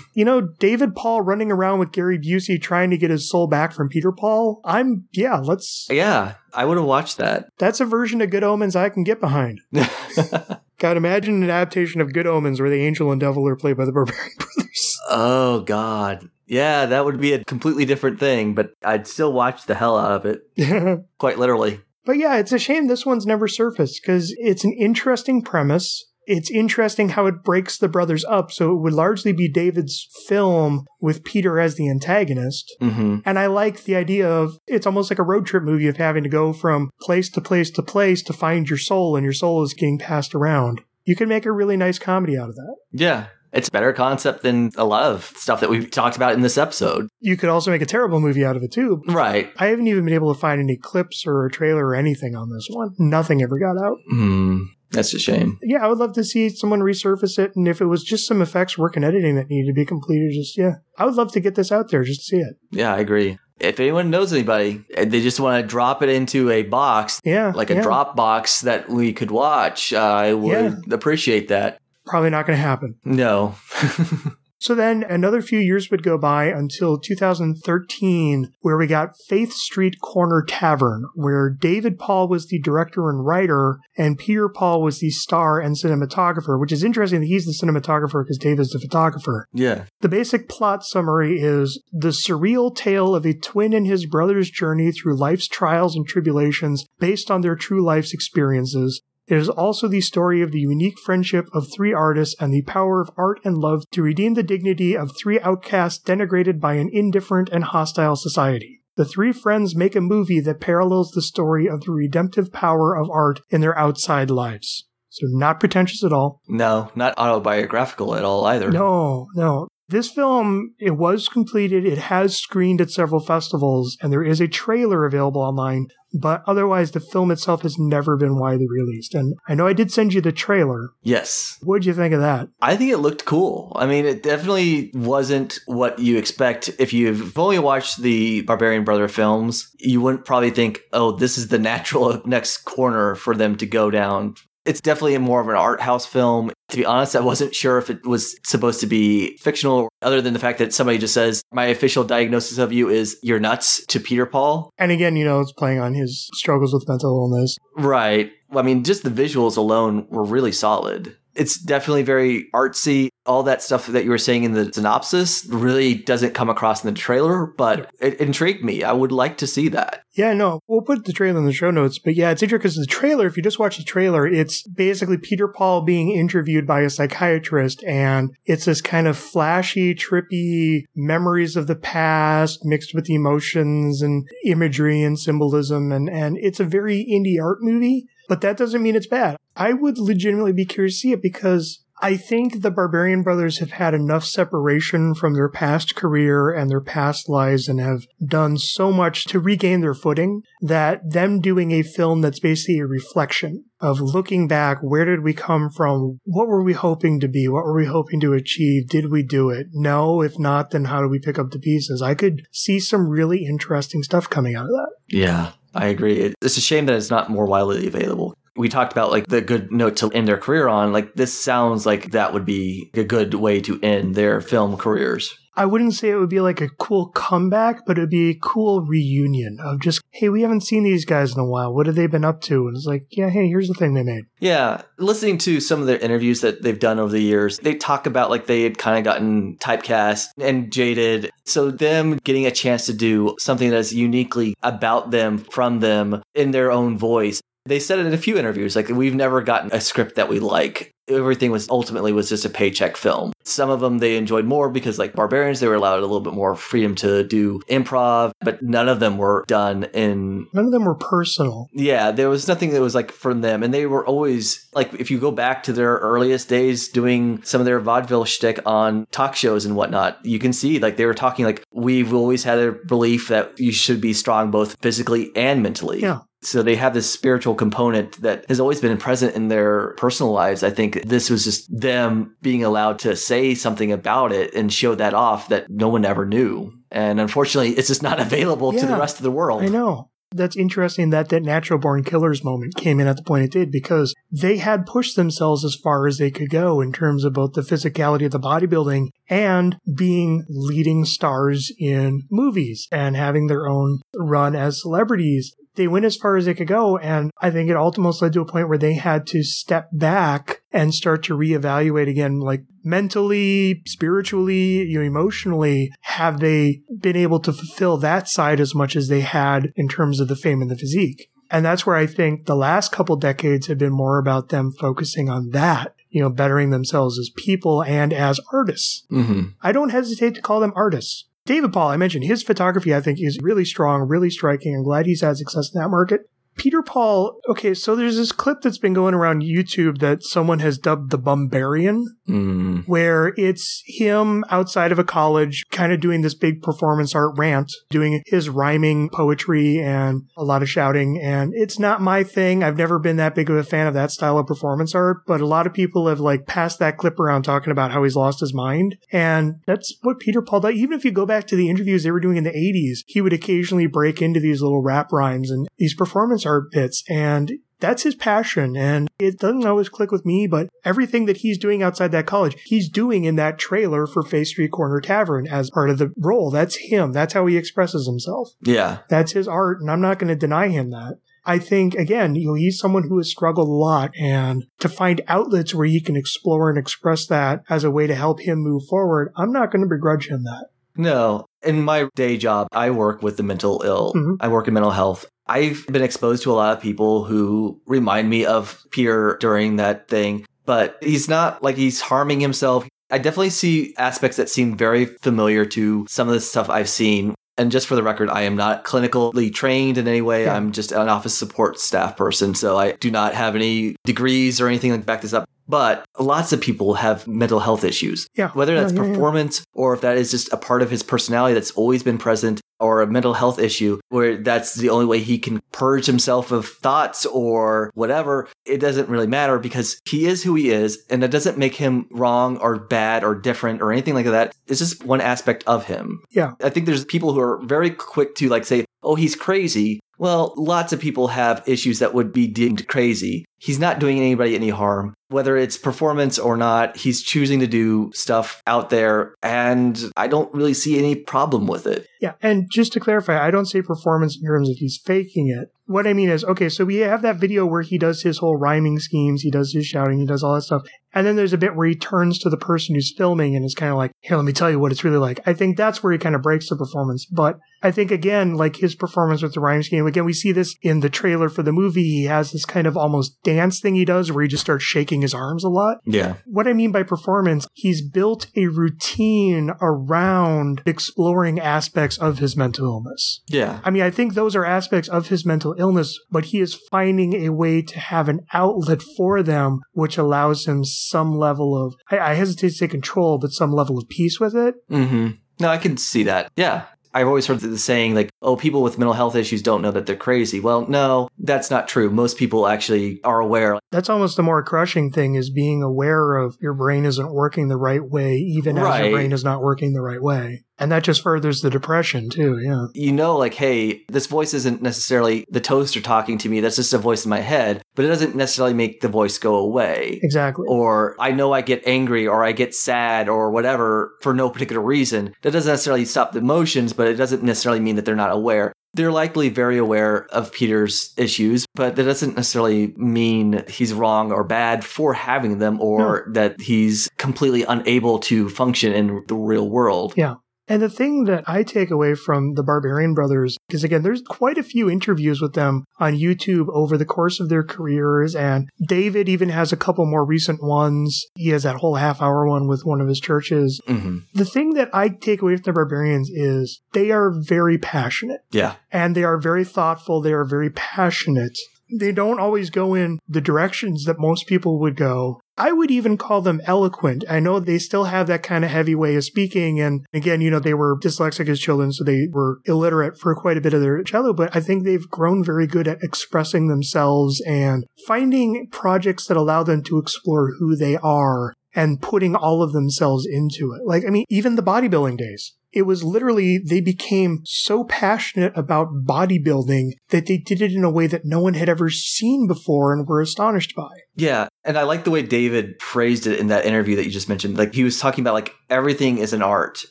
you know, David Paul running around with Gary Busey trying to get his soul back from Peter Paul. I'm yeah, let's yeah, I would have watched that. that's a version of Good Omens I can get behind. God, imagine an adaptation of Good Omens where the angel and devil are played by the Barbarian Brothers. oh God. Yeah, that would be a completely different thing, but I'd still watch the hell out of it. Quite literally. But yeah, it's a shame this one's never surfaced because it's an interesting premise. It's interesting how it breaks the brothers up. So it would largely be David's film with Peter as the antagonist. hmm And I like the idea of it's almost like a road trip movie of having to go from place to place to place to find your soul and your soul is getting passed around. You can make a really nice comedy out of that. Yeah. It's a better concept than a lot of stuff that we've talked about in this episode. You could also make a terrible movie out of it too. Right. I haven't even been able to find any clips or a trailer or anything on this one. Nothing ever got out. Hmm. That's a shame. Yeah, I would love to see someone resurface it. And if it was just some effects work and editing that needed to be completed, just, yeah, I would love to get this out there just to see it. Yeah, I agree. If anyone knows anybody, they just want to drop it into a box, Yeah. like a yeah. drop box that we could watch, uh, I would appreciate that. Probably not going to happen. No. So then another few years would go by until 2013, where we got Faith Street Corner Tavern, where David Paul was the director and writer, and Peter Paul was the star and cinematographer, which is interesting that he's the cinematographer because David's the photographer. yeah. The basic plot summary is the surreal tale of a twin and his brother's journey through life's trials and tribulations based on their true life's experiences. It is also the story of the unique friendship of three artists and the power of art and love to redeem the dignity of three outcasts denigrated by an indifferent and hostile society. The three friends make a movie that parallels the story of the redemptive power of art in their outside lives. So, not pretentious at all. No, not autobiographical at all either. No, no. This film, it was completed. It has screened at several festivals, and there is a trailer available online. But otherwise, the film itself has never been widely released. And I know I did send you the trailer. Yes. What did you think of that? I think it looked cool. I mean, it definitely wasn't what you expect. If you've only watched the Barbarian Brother films, you wouldn't probably think, oh, this is the natural next corner for them to go down it's definitely more of an art house film. To be honest, I wasn't sure if it was supposed to be fictional, other than the fact that somebody just says, My official diagnosis of you is you're nuts to Peter Paul. And again, you know, it's playing on his struggles with mental illness. Right. I mean, just the visuals alone were really solid. It's definitely very artsy. All that stuff that you were saying in the synopsis really doesn't come across in the trailer, but it intrigued me. I would like to see that. Yeah, no, we'll put the trailer in the show notes. But yeah, it's interesting because the trailer, if you just watch the trailer, it's basically Peter Paul being interviewed by a psychiatrist. And it's this kind of flashy, trippy memories of the past mixed with emotions and imagery and symbolism. And, and it's a very indie art movie but that doesn't mean it's bad. I would legitimately be curious to see it because I think the Barbarian Brothers have had enough separation from their past career and their past lives and have done so much to regain their footing that them doing a film that's basically a reflection of looking back, where did we come from? What were we hoping to be? What were we hoping to achieve? Did we do it? No. If not, then how do we pick up the pieces? I could see some really interesting stuff coming out of that. Yeah. I agree. It's a shame that it's not more widely available. We talked about like the good note to end their career on. Like this sounds like that would be a good way to end their film careers. I wouldn't say it would be like a cool comeback, but it'd be a cool reunion of just, hey, we haven't seen these guys in a while. What have they been up to? And it's like, yeah, hey, here's the thing they made. Yeah. Listening to some of their interviews that they've done over the years, they talk about like they had kind of gotten typecast and jaded. So them getting a chance to do something that's uniquely about them, from them, in their own voice. They said it in a few interviews, like we've never gotten a script that we like everything was ultimately was just a paycheck film. Some of them they enjoyed more because like Barbarians they were allowed a little bit more freedom to do improv, but none of them were done in None of them were personal. Yeah, there was nothing that was like from them and they were always like if you go back to their earliest days doing some of their vaudeville shtick on talk shows and whatnot, you can see like they were talking like we've always had a belief that you should be strong both physically and mentally. Yeah. So they have this spiritual component that has always been present in their personal lives. I think this was just them being allowed to say something about it and show that off that no one ever knew. And unfortunately, it's just not available yeah, to the rest of the world. I know. That's interesting that that natural born killers moment came in at the point it did because they had pushed themselves as far as they could go in terms of both the physicality of the bodybuilding and being leading stars in movies and having their own run as celebrities they went as far as they could go. And I think it ultimately led to a point where they had to step back and start to reevaluate again, like mentally, spiritually, you know, emotionally, have they been able to fulfill that side as much as they had in terms of the fame and the physique? And that's where I think the last couple decades have been more about them focusing on that, you know, bettering themselves as people and as artists. Mm-hmm. I don't hesitate to call them artists. David Paul, I mentioned his photography, I think, is really strong, really striking. I'm glad he's had success in that market. Peter Paul, okay, so there's this clip that's been going around YouTube that someone has dubbed the Bumbarian, mm. where it's him outside of a college, kind of doing this big performance art rant, doing his rhyming poetry and a lot of shouting. And it's not my thing. I've never been that big of a fan of that style of performance art, but a lot of people have like passed that clip around talking about how he's lost his mind. And that's what Peter Paul does. Even if you go back to the interviews they were doing in the 80s, he would occasionally break into these little rap rhymes and these performance art bits. And that's his passion. And it doesn't always click with me, but everything that he's doing outside that college, he's doing in that trailer for Face Street Corner Tavern as part of the role. That's him. That's how he expresses himself. Yeah. That's his art. And I'm not going to deny him that. I think again, you know, he's someone who has struggled a lot and to find outlets where he can explore and express that as a way to help him move forward, I'm not going to begrudge him that. No. In my day job, I work with the mental ill. Mhm. I work in mental health. I've been exposed to a lot of people who remind me of Peter during that thing, but he's not like he's harming himself. I definitely see aspects that seem very familiar to some of the stuff I've seen. And just for the record, I am not clinically trained in any way. Yeah. I'm just an office support staff person. So I do not have any degrees or anything like back this up. But lots of people have mental health issues. Yeah. Whether that's yeah, yeah. performance or if that is just a part of his personality that's always been present or a mental health issue where that's the only way he can purge himself of thoughts or whatever, it doesn't really matter because he is who he is and that doesn't make him wrong or bad or different or anything like that. It's just one aspect of him. Yeah. I think there's people who are very quick to like say, oh, he's crazy. Well, lots of people have issues that would be deemed crazy. He's not doing anybody any harm. Whether it's performance or not, he's choosing to do stuff out there, and I don't really see any problem with it. Yeah, and just to clarify, I don't say performance in terms of he's faking it. What I mean is, okay, so we have that video where he does his whole rhyming schemes, he does his shouting, he does all that stuff. And then there's a bit where he turns to the person who's filming and is kind of like, here, let me tell you what it's really like. I think that's where he kind of breaks the performance. But I think, again, like his performance with the rhyme scheme, again, we see this in the trailer for the movie. He has this kind of almost dance thing he does where he just starts shaking his arms a lot. Yeah. What I mean by performance, he's built a routine around exploring aspects of his mental illness. Yeah. I mean, I think those are aspects of his mental illness, but he is finding a way to have an outlet for them, which allows him some level of, I, I hesitate to say control, but some level of peace with it. Mm-hmm. No, I can see that. Yeah. I've always heard the saying like, oh, people with mental health issues don't know that they're crazy. Well, no, that's not true. Most people actually are aware. That's almost the more crushing thing is being aware of your brain isn't working the right way, even as your brain is not working the right way. And that just furthers the depression too, yeah. You know, like, hey, this voice isn't necessarily the toaster talking to me. That's just a voice in my head, but it doesn't necessarily make the voice go away. Exactly. Or I know I get angry or I get sad or whatever for no particular reason. That doesn't necessarily stop the emotions, but it doesn't necessarily mean that they're not aware. They're likely very aware of Peter's issues, but that doesn't necessarily mean he's wrong or bad for having them or that he's completely unable to function in the real world. Yeah. And the thing that I take away from the Barbarian Brothers, because again, there's quite a few interviews with them on YouTube over the course of their careers, and David even has a couple more recent ones. He has that whole half hour one with one of his churches. hmm The thing that I take away from the Barbarians is they are very passionate Yeah. and they are very thoughtful. They are very passionate. They don't always go in the directions that most people would go. I would even call them eloquent. I know they still have that kind of heavy way of speaking. And again, you know, they were dyslexic as children, so they were illiterate for quite a bit of their childhood, but I think they've grown very good at expressing themselves and finding projects that allow them to explore who they are and putting all of themselves into it. Like, I mean, even the bodybuilding days. It was literally, they became so passionate about bodybuilding that they did it in a way that no one had ever seen before and were astonished by. Yeah, and I like the way David phrased it in that interview that you just mentioned. Like he was talking about like everything is an art.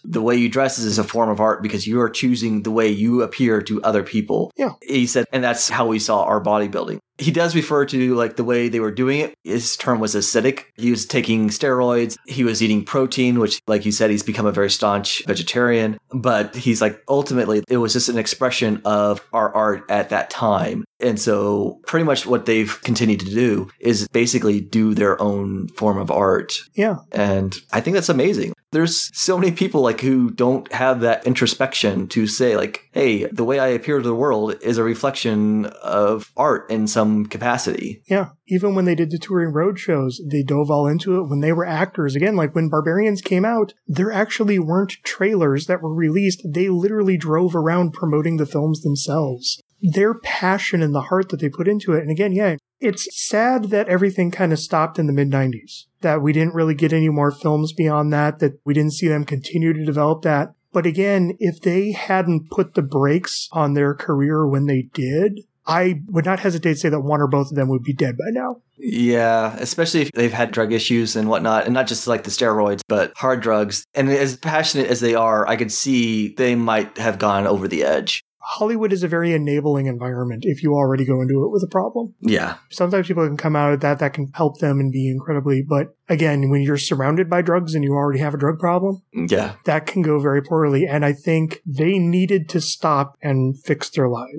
The way you dress is a form of art because you are choosing the way you appear to other people. Yeah. He said, and that's how we saw our bodybuilding. He does refer to like the way they were doing it. His term was acidic. He was taking steroids. He was eating protein, which, like you said, he's become a very staunch vegetarian. But he's like, ultimately, it was just an expression of our art at that time. And so, pretty much what they've continued to do is basically do their own form of art. Yeah. And I think that's amazing. There's so many people like who don't have that introspection to say like, hey, the way I appear to the world is a reflection of art in some capacity. Yeah. Even when they did the touring road shows, they dove all into it when they were actors. Again, like when Barbarians came out, there actually weren't trailers that were released. They literally drove around promoting the films themselves. Their passion and the heart that they put into it. And again, yeah, it's sad that everything kind of stopped in the mid 90s, that we didn't really get any more films beyond that, that we didn't see them continue to develop that. But again, if they hadn't put the brakes on their career when they did, I would not hesitate to say that one or both of them would be dead by now. Yeah, especially if they've had drug issues and whatnot, and not just like the steroids, but hard drugs. And as passionate as they are, I could see they might have gone over the edge. Hollywood is a very enabling environment if you already go into it with a problem. Yeah. Sometimes people can come out of that that can help them and be incredibly, but again, when you're surrounded by drugs and you already have a drug problem, Yeah. that can go very poorly. And I think they needed to stop and fix their lives.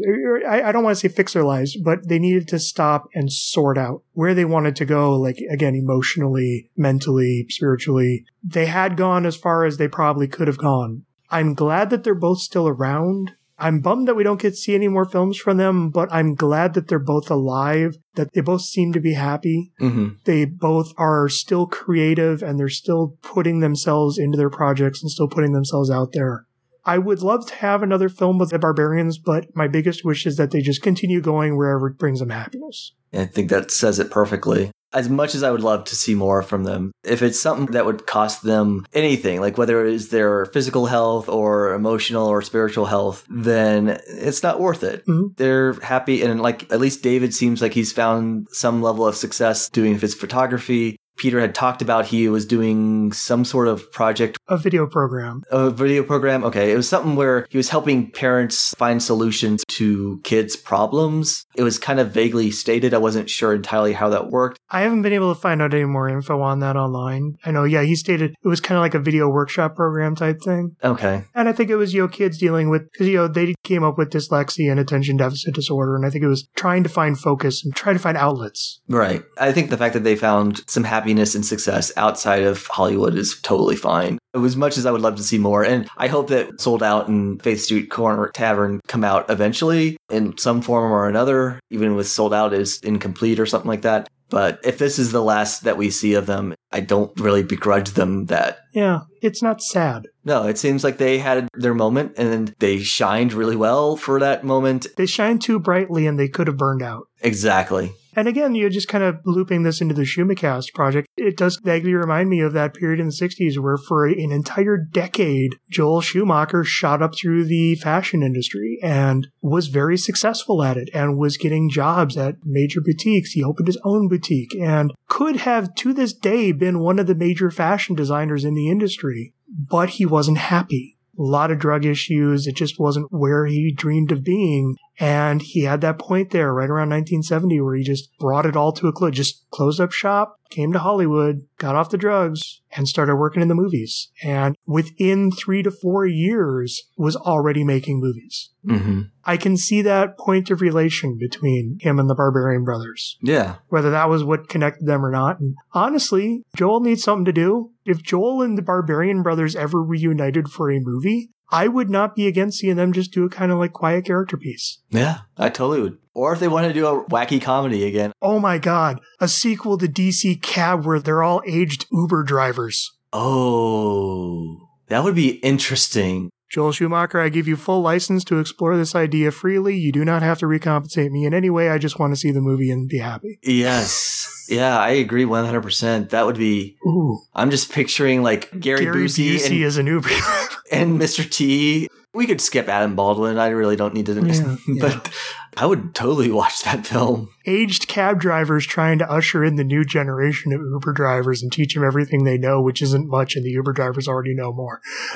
I, I don't want to say fix their lives, but they needed to stop and sort out where they wanted to go, like again, emotionally, mentally, spiritually. They had gone as far as they probably could have gone. I'm glad that they're both still around. I'm bummed that we don't get to see any more films from them, but I'm glad that they're both alive, that they both seem to be happy. hmm They both are still creative and they're still putting themselves into their projects and still putting themselves out there. I would love to have another film with the barbarians, but my biggest wish is that they just continue going wherever it brings them happiness. I think that says it perfectly. As much as I would love to see more from them, if it's something that would cost them anything, like whether it is their physical health or emotional or spiritual health, then it's not worth it. Mhm. They're happy, and like at least David seems like he's found some level of success doing his photography. Peter had talked about he was doing some sort of project A video program. a video program. Okay. It was something where he was helping parents find solutions to kids' problems. It was kind of vaguely stated. I wasn't sure entirely how that worked. I haven't been able to find out any more info on that online. I know, yeah, he stated it was kind of like a video workshop program type thing. Okay. And I think it was, you know, kids dealing with, because, you know, they came up with dyslexia and attention deficit disorder. And I think it was trying to find focus and trying to find outlets. Right. I think the fact that they found some happiness and success outside of Hollywood is totally fine. As much as I would love to see more, and I hope that Souled Out and Faith Street Corner Tavern come out eventually in some form or another, even with Souled Out is incomplete or something like that. But if this is the last that we see of them, I don't really begrudge them that. Yeah, it's not sad. No, it seems like they had their moment and they shined really well for that moment. They shine too brightly and they could have burned out. Exactly. And again, you're just kind of looping this into the Schumacast project. It does vaguely remind me of that period in the 60s where for an entire decade, Joel Schumacher shot up through the fashion industry and was very successful at it and was getting jobs at major boutiques. He opened his own boutique and could have to this day been one of the major fashion designers in the industry, but he wasn't happy. A lot of drug issues. It just wasn't where he dreamed of being. And he had that point there right around 1970 where he just brought it all to a close, just closed up shop, came to Hollywood, got off the drugs and started working in the movies. And within three to four years was already making movies. hmm I can see that point of relation between him and the Barbarian Brothers, Yeah. whether that was what connected them or not. And honestly, Joel needs something to do. If Joel and the Barbarian Brothers ever reunited for a movie, I would not be against seeing them just do a kind of like quiet character piece. Yeah, I totally would. Or if they want to do a wacky comedy again. Oh my god, a sequel to DC Cab where they're all aged Uber drivers. Oh, that would be interesting. Joel Schumacher, I give you full license to explore this idea freely. You do not have to recompensate me in any way. I just want to see the movie and be happy. Yes. Yeah, I agree 100%. That would be, Ooh. I'm just picturing like Gary, Gary Busey, Busey and, as an Uber and Mr. T. We could skip Adam Baldwin. I really don't need to, Yeah, yeah. but I would totally watch that film. Aged cab drivers trying to usher in the new generation of Uber drivers and teach them everything they know, which isn't much, and the Uber drivers already know more.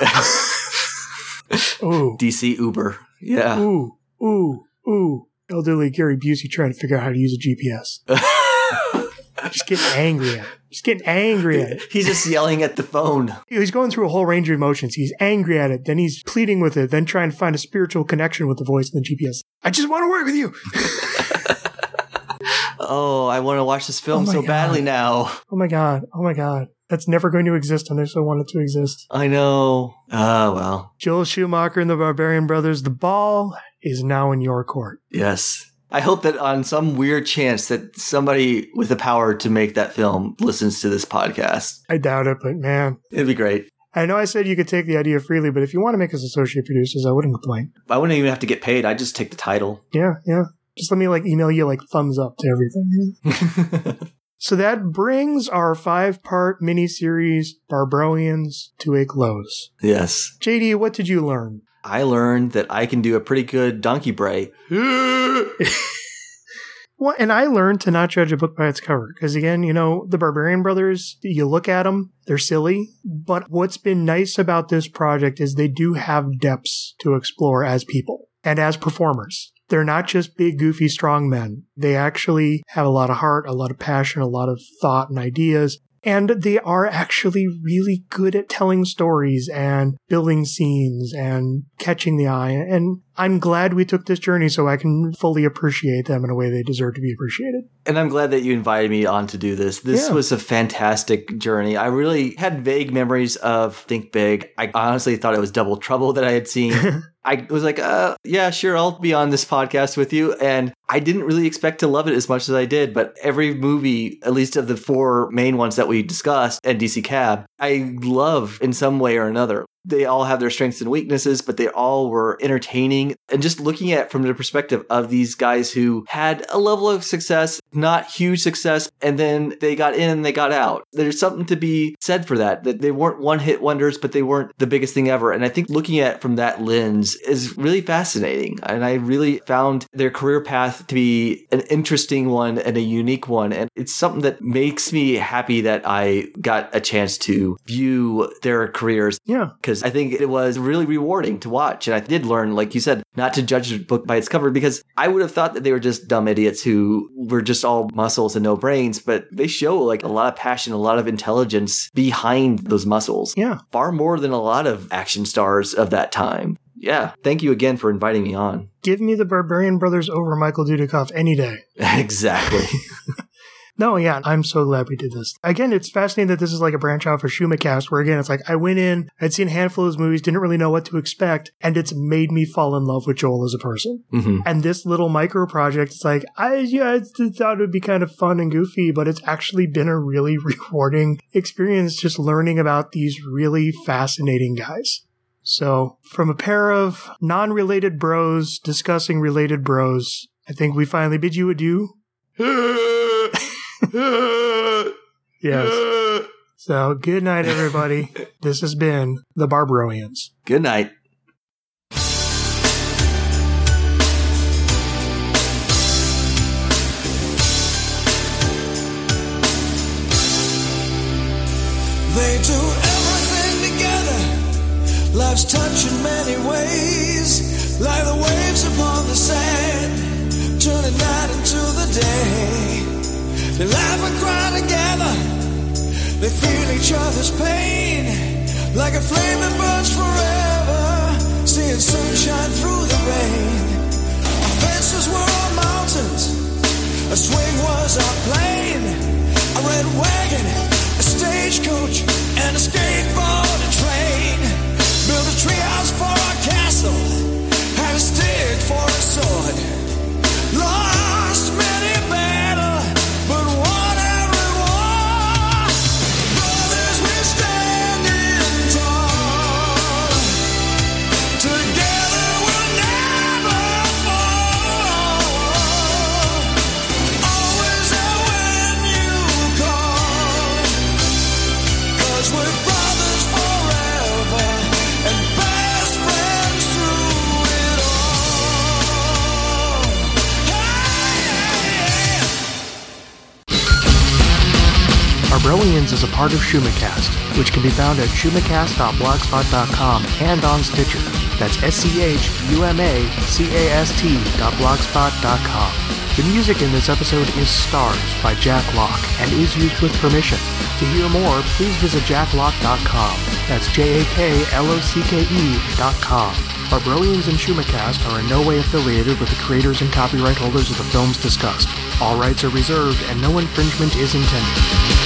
Ooh. DC Uber. Yeah. Ooh. Ooh. Ooh. Elderly Gary Busey trying to figure out how to use a GPS. Just getting angry at it. Just getting angry at it. He's just yelling at the phone. He's going through a whole range of emotions. He's angry at it, then he's pleading with it, then trying to find a spiritual connection with the voice in the GPS. I just want to work with you. Oh, I want to watch this film Oh so badly now. Oh my god. Oh my god. That's never going to exist unless I want it to exist. I know. Oh, well. Joel Schumacher and the Barbarian Brothers, the ball is now in your court. Yes. I hope that on some weird chance that somebody with the power to make that film listens to this podcast. I doubt it, but man. It'd be great. I know I said you could take the idea freely, but if you want to make us associate producers, I wouldn't complain. I wouldn't even have to get paid. I'd just take the title. Yeah, yeah. Just let me like email you like thumbs up to everything. So that brings our five part miniseries Barbarians to a close. yes. JD, what did you learn? I learned that I can do a pretty good donkey bray. Well, and I learned to not judge a book by its cover because, again, you know, the Barbarian Brothers, you look at them, they're silly. But what's been nice about this project is they do have depths to explore as people. and as performers. They're not just big, goofy, strong men. They actually have a lot of heart, a lot of passion, a lot of thought and ideas. And they are actually really good at telling stories and building scenes and catching the eye. And I'm glad we took this journey so I can fully appreciate them in a way they deserve to be appreciated. And I'm glad that you invited me on to do this. This Yeah. was a fantastic journey. I really had vague memories of Think Big. I honestly thought it was Double Trouble that I had seen. I was like, uh, yeah, sure, I'll be on this podcast with you. And I didn't really expect to love it as much as I did, but every movie, at least of the four main ones that we discussed and DC Cab, I love in some way or another. They all have their strengths and weaknesses, but they all were entertaining. And just looking at from the perspective of these guys who had a level of success, not huge success, and then they got in and they got out. There's something to be said for that, that they weren't one hit wonders, but they weren't the biggest thing ever. And I think looking at from that lens is really fascinating. And I really found their career path to be an interesting one and a unique one. And it's something that makes me happy that I got a chance to view their careers Yeah. Because I think it was really rewarding to watch. And I did learn, like you said, not to judge a book by its cover because I would have thought that they were just dumb idiots who were just all muscles and no brains, but they show like a lot of passion, a lot of intelligence behind those muscles. Yeah. Far more than a lot of action stars of that time. Yeah. Thank you again for inviting me on. Give me the Barbarian Brothers over Michael Dudikoff any day. exactly. No, yeah, I'm so glad we did this. Again, it's fascinating that this is like a branch out for Schumacast, where again, it's like I went in, I'd seen a handful of his movies, didn't really know what to expect, and it's made me fall in love with Joel as a person. hmm And this little micro project, it's like, I, yeah, I thought it would be kind of fun and goofy, but it's actually been a really rewarding experience just learning about these really fascinating guys. So, from a pair of non related bros discussing related bros, I think we finally bid you adieu. Yes. So, good night, everybody. this has been the Barbarians. Good night. They do everything together. Life's touch in many ways, like the waves upon the sand, turning night into the day. They laugh and cry together. They feel each other's pain, like a flame that burns forever. Seeing sunshine through the rain. Our fences were our mountains. A swing was our plane. A red wagon, a stagecoach, and a skateboard and train. Built a treehouse for our castle, had a stick for a sword. Lost BarBROians is a part of Schumacast, which can be found at schumacast.blogspot.com and on Stitcher. That's S-C-H-U-M-A-C-A-S-T dot blogspot.com. The music in this episode is Stars by Jak Locke and is used with permission. To hear more, please visit jaklocke.com. That's J-A-K-L-O-C-K-E dot com. BarBROians and Schumacast are in no way affiliated with the creators and copyright holders of the films discussed. All rights are reserved and no infringement is intended.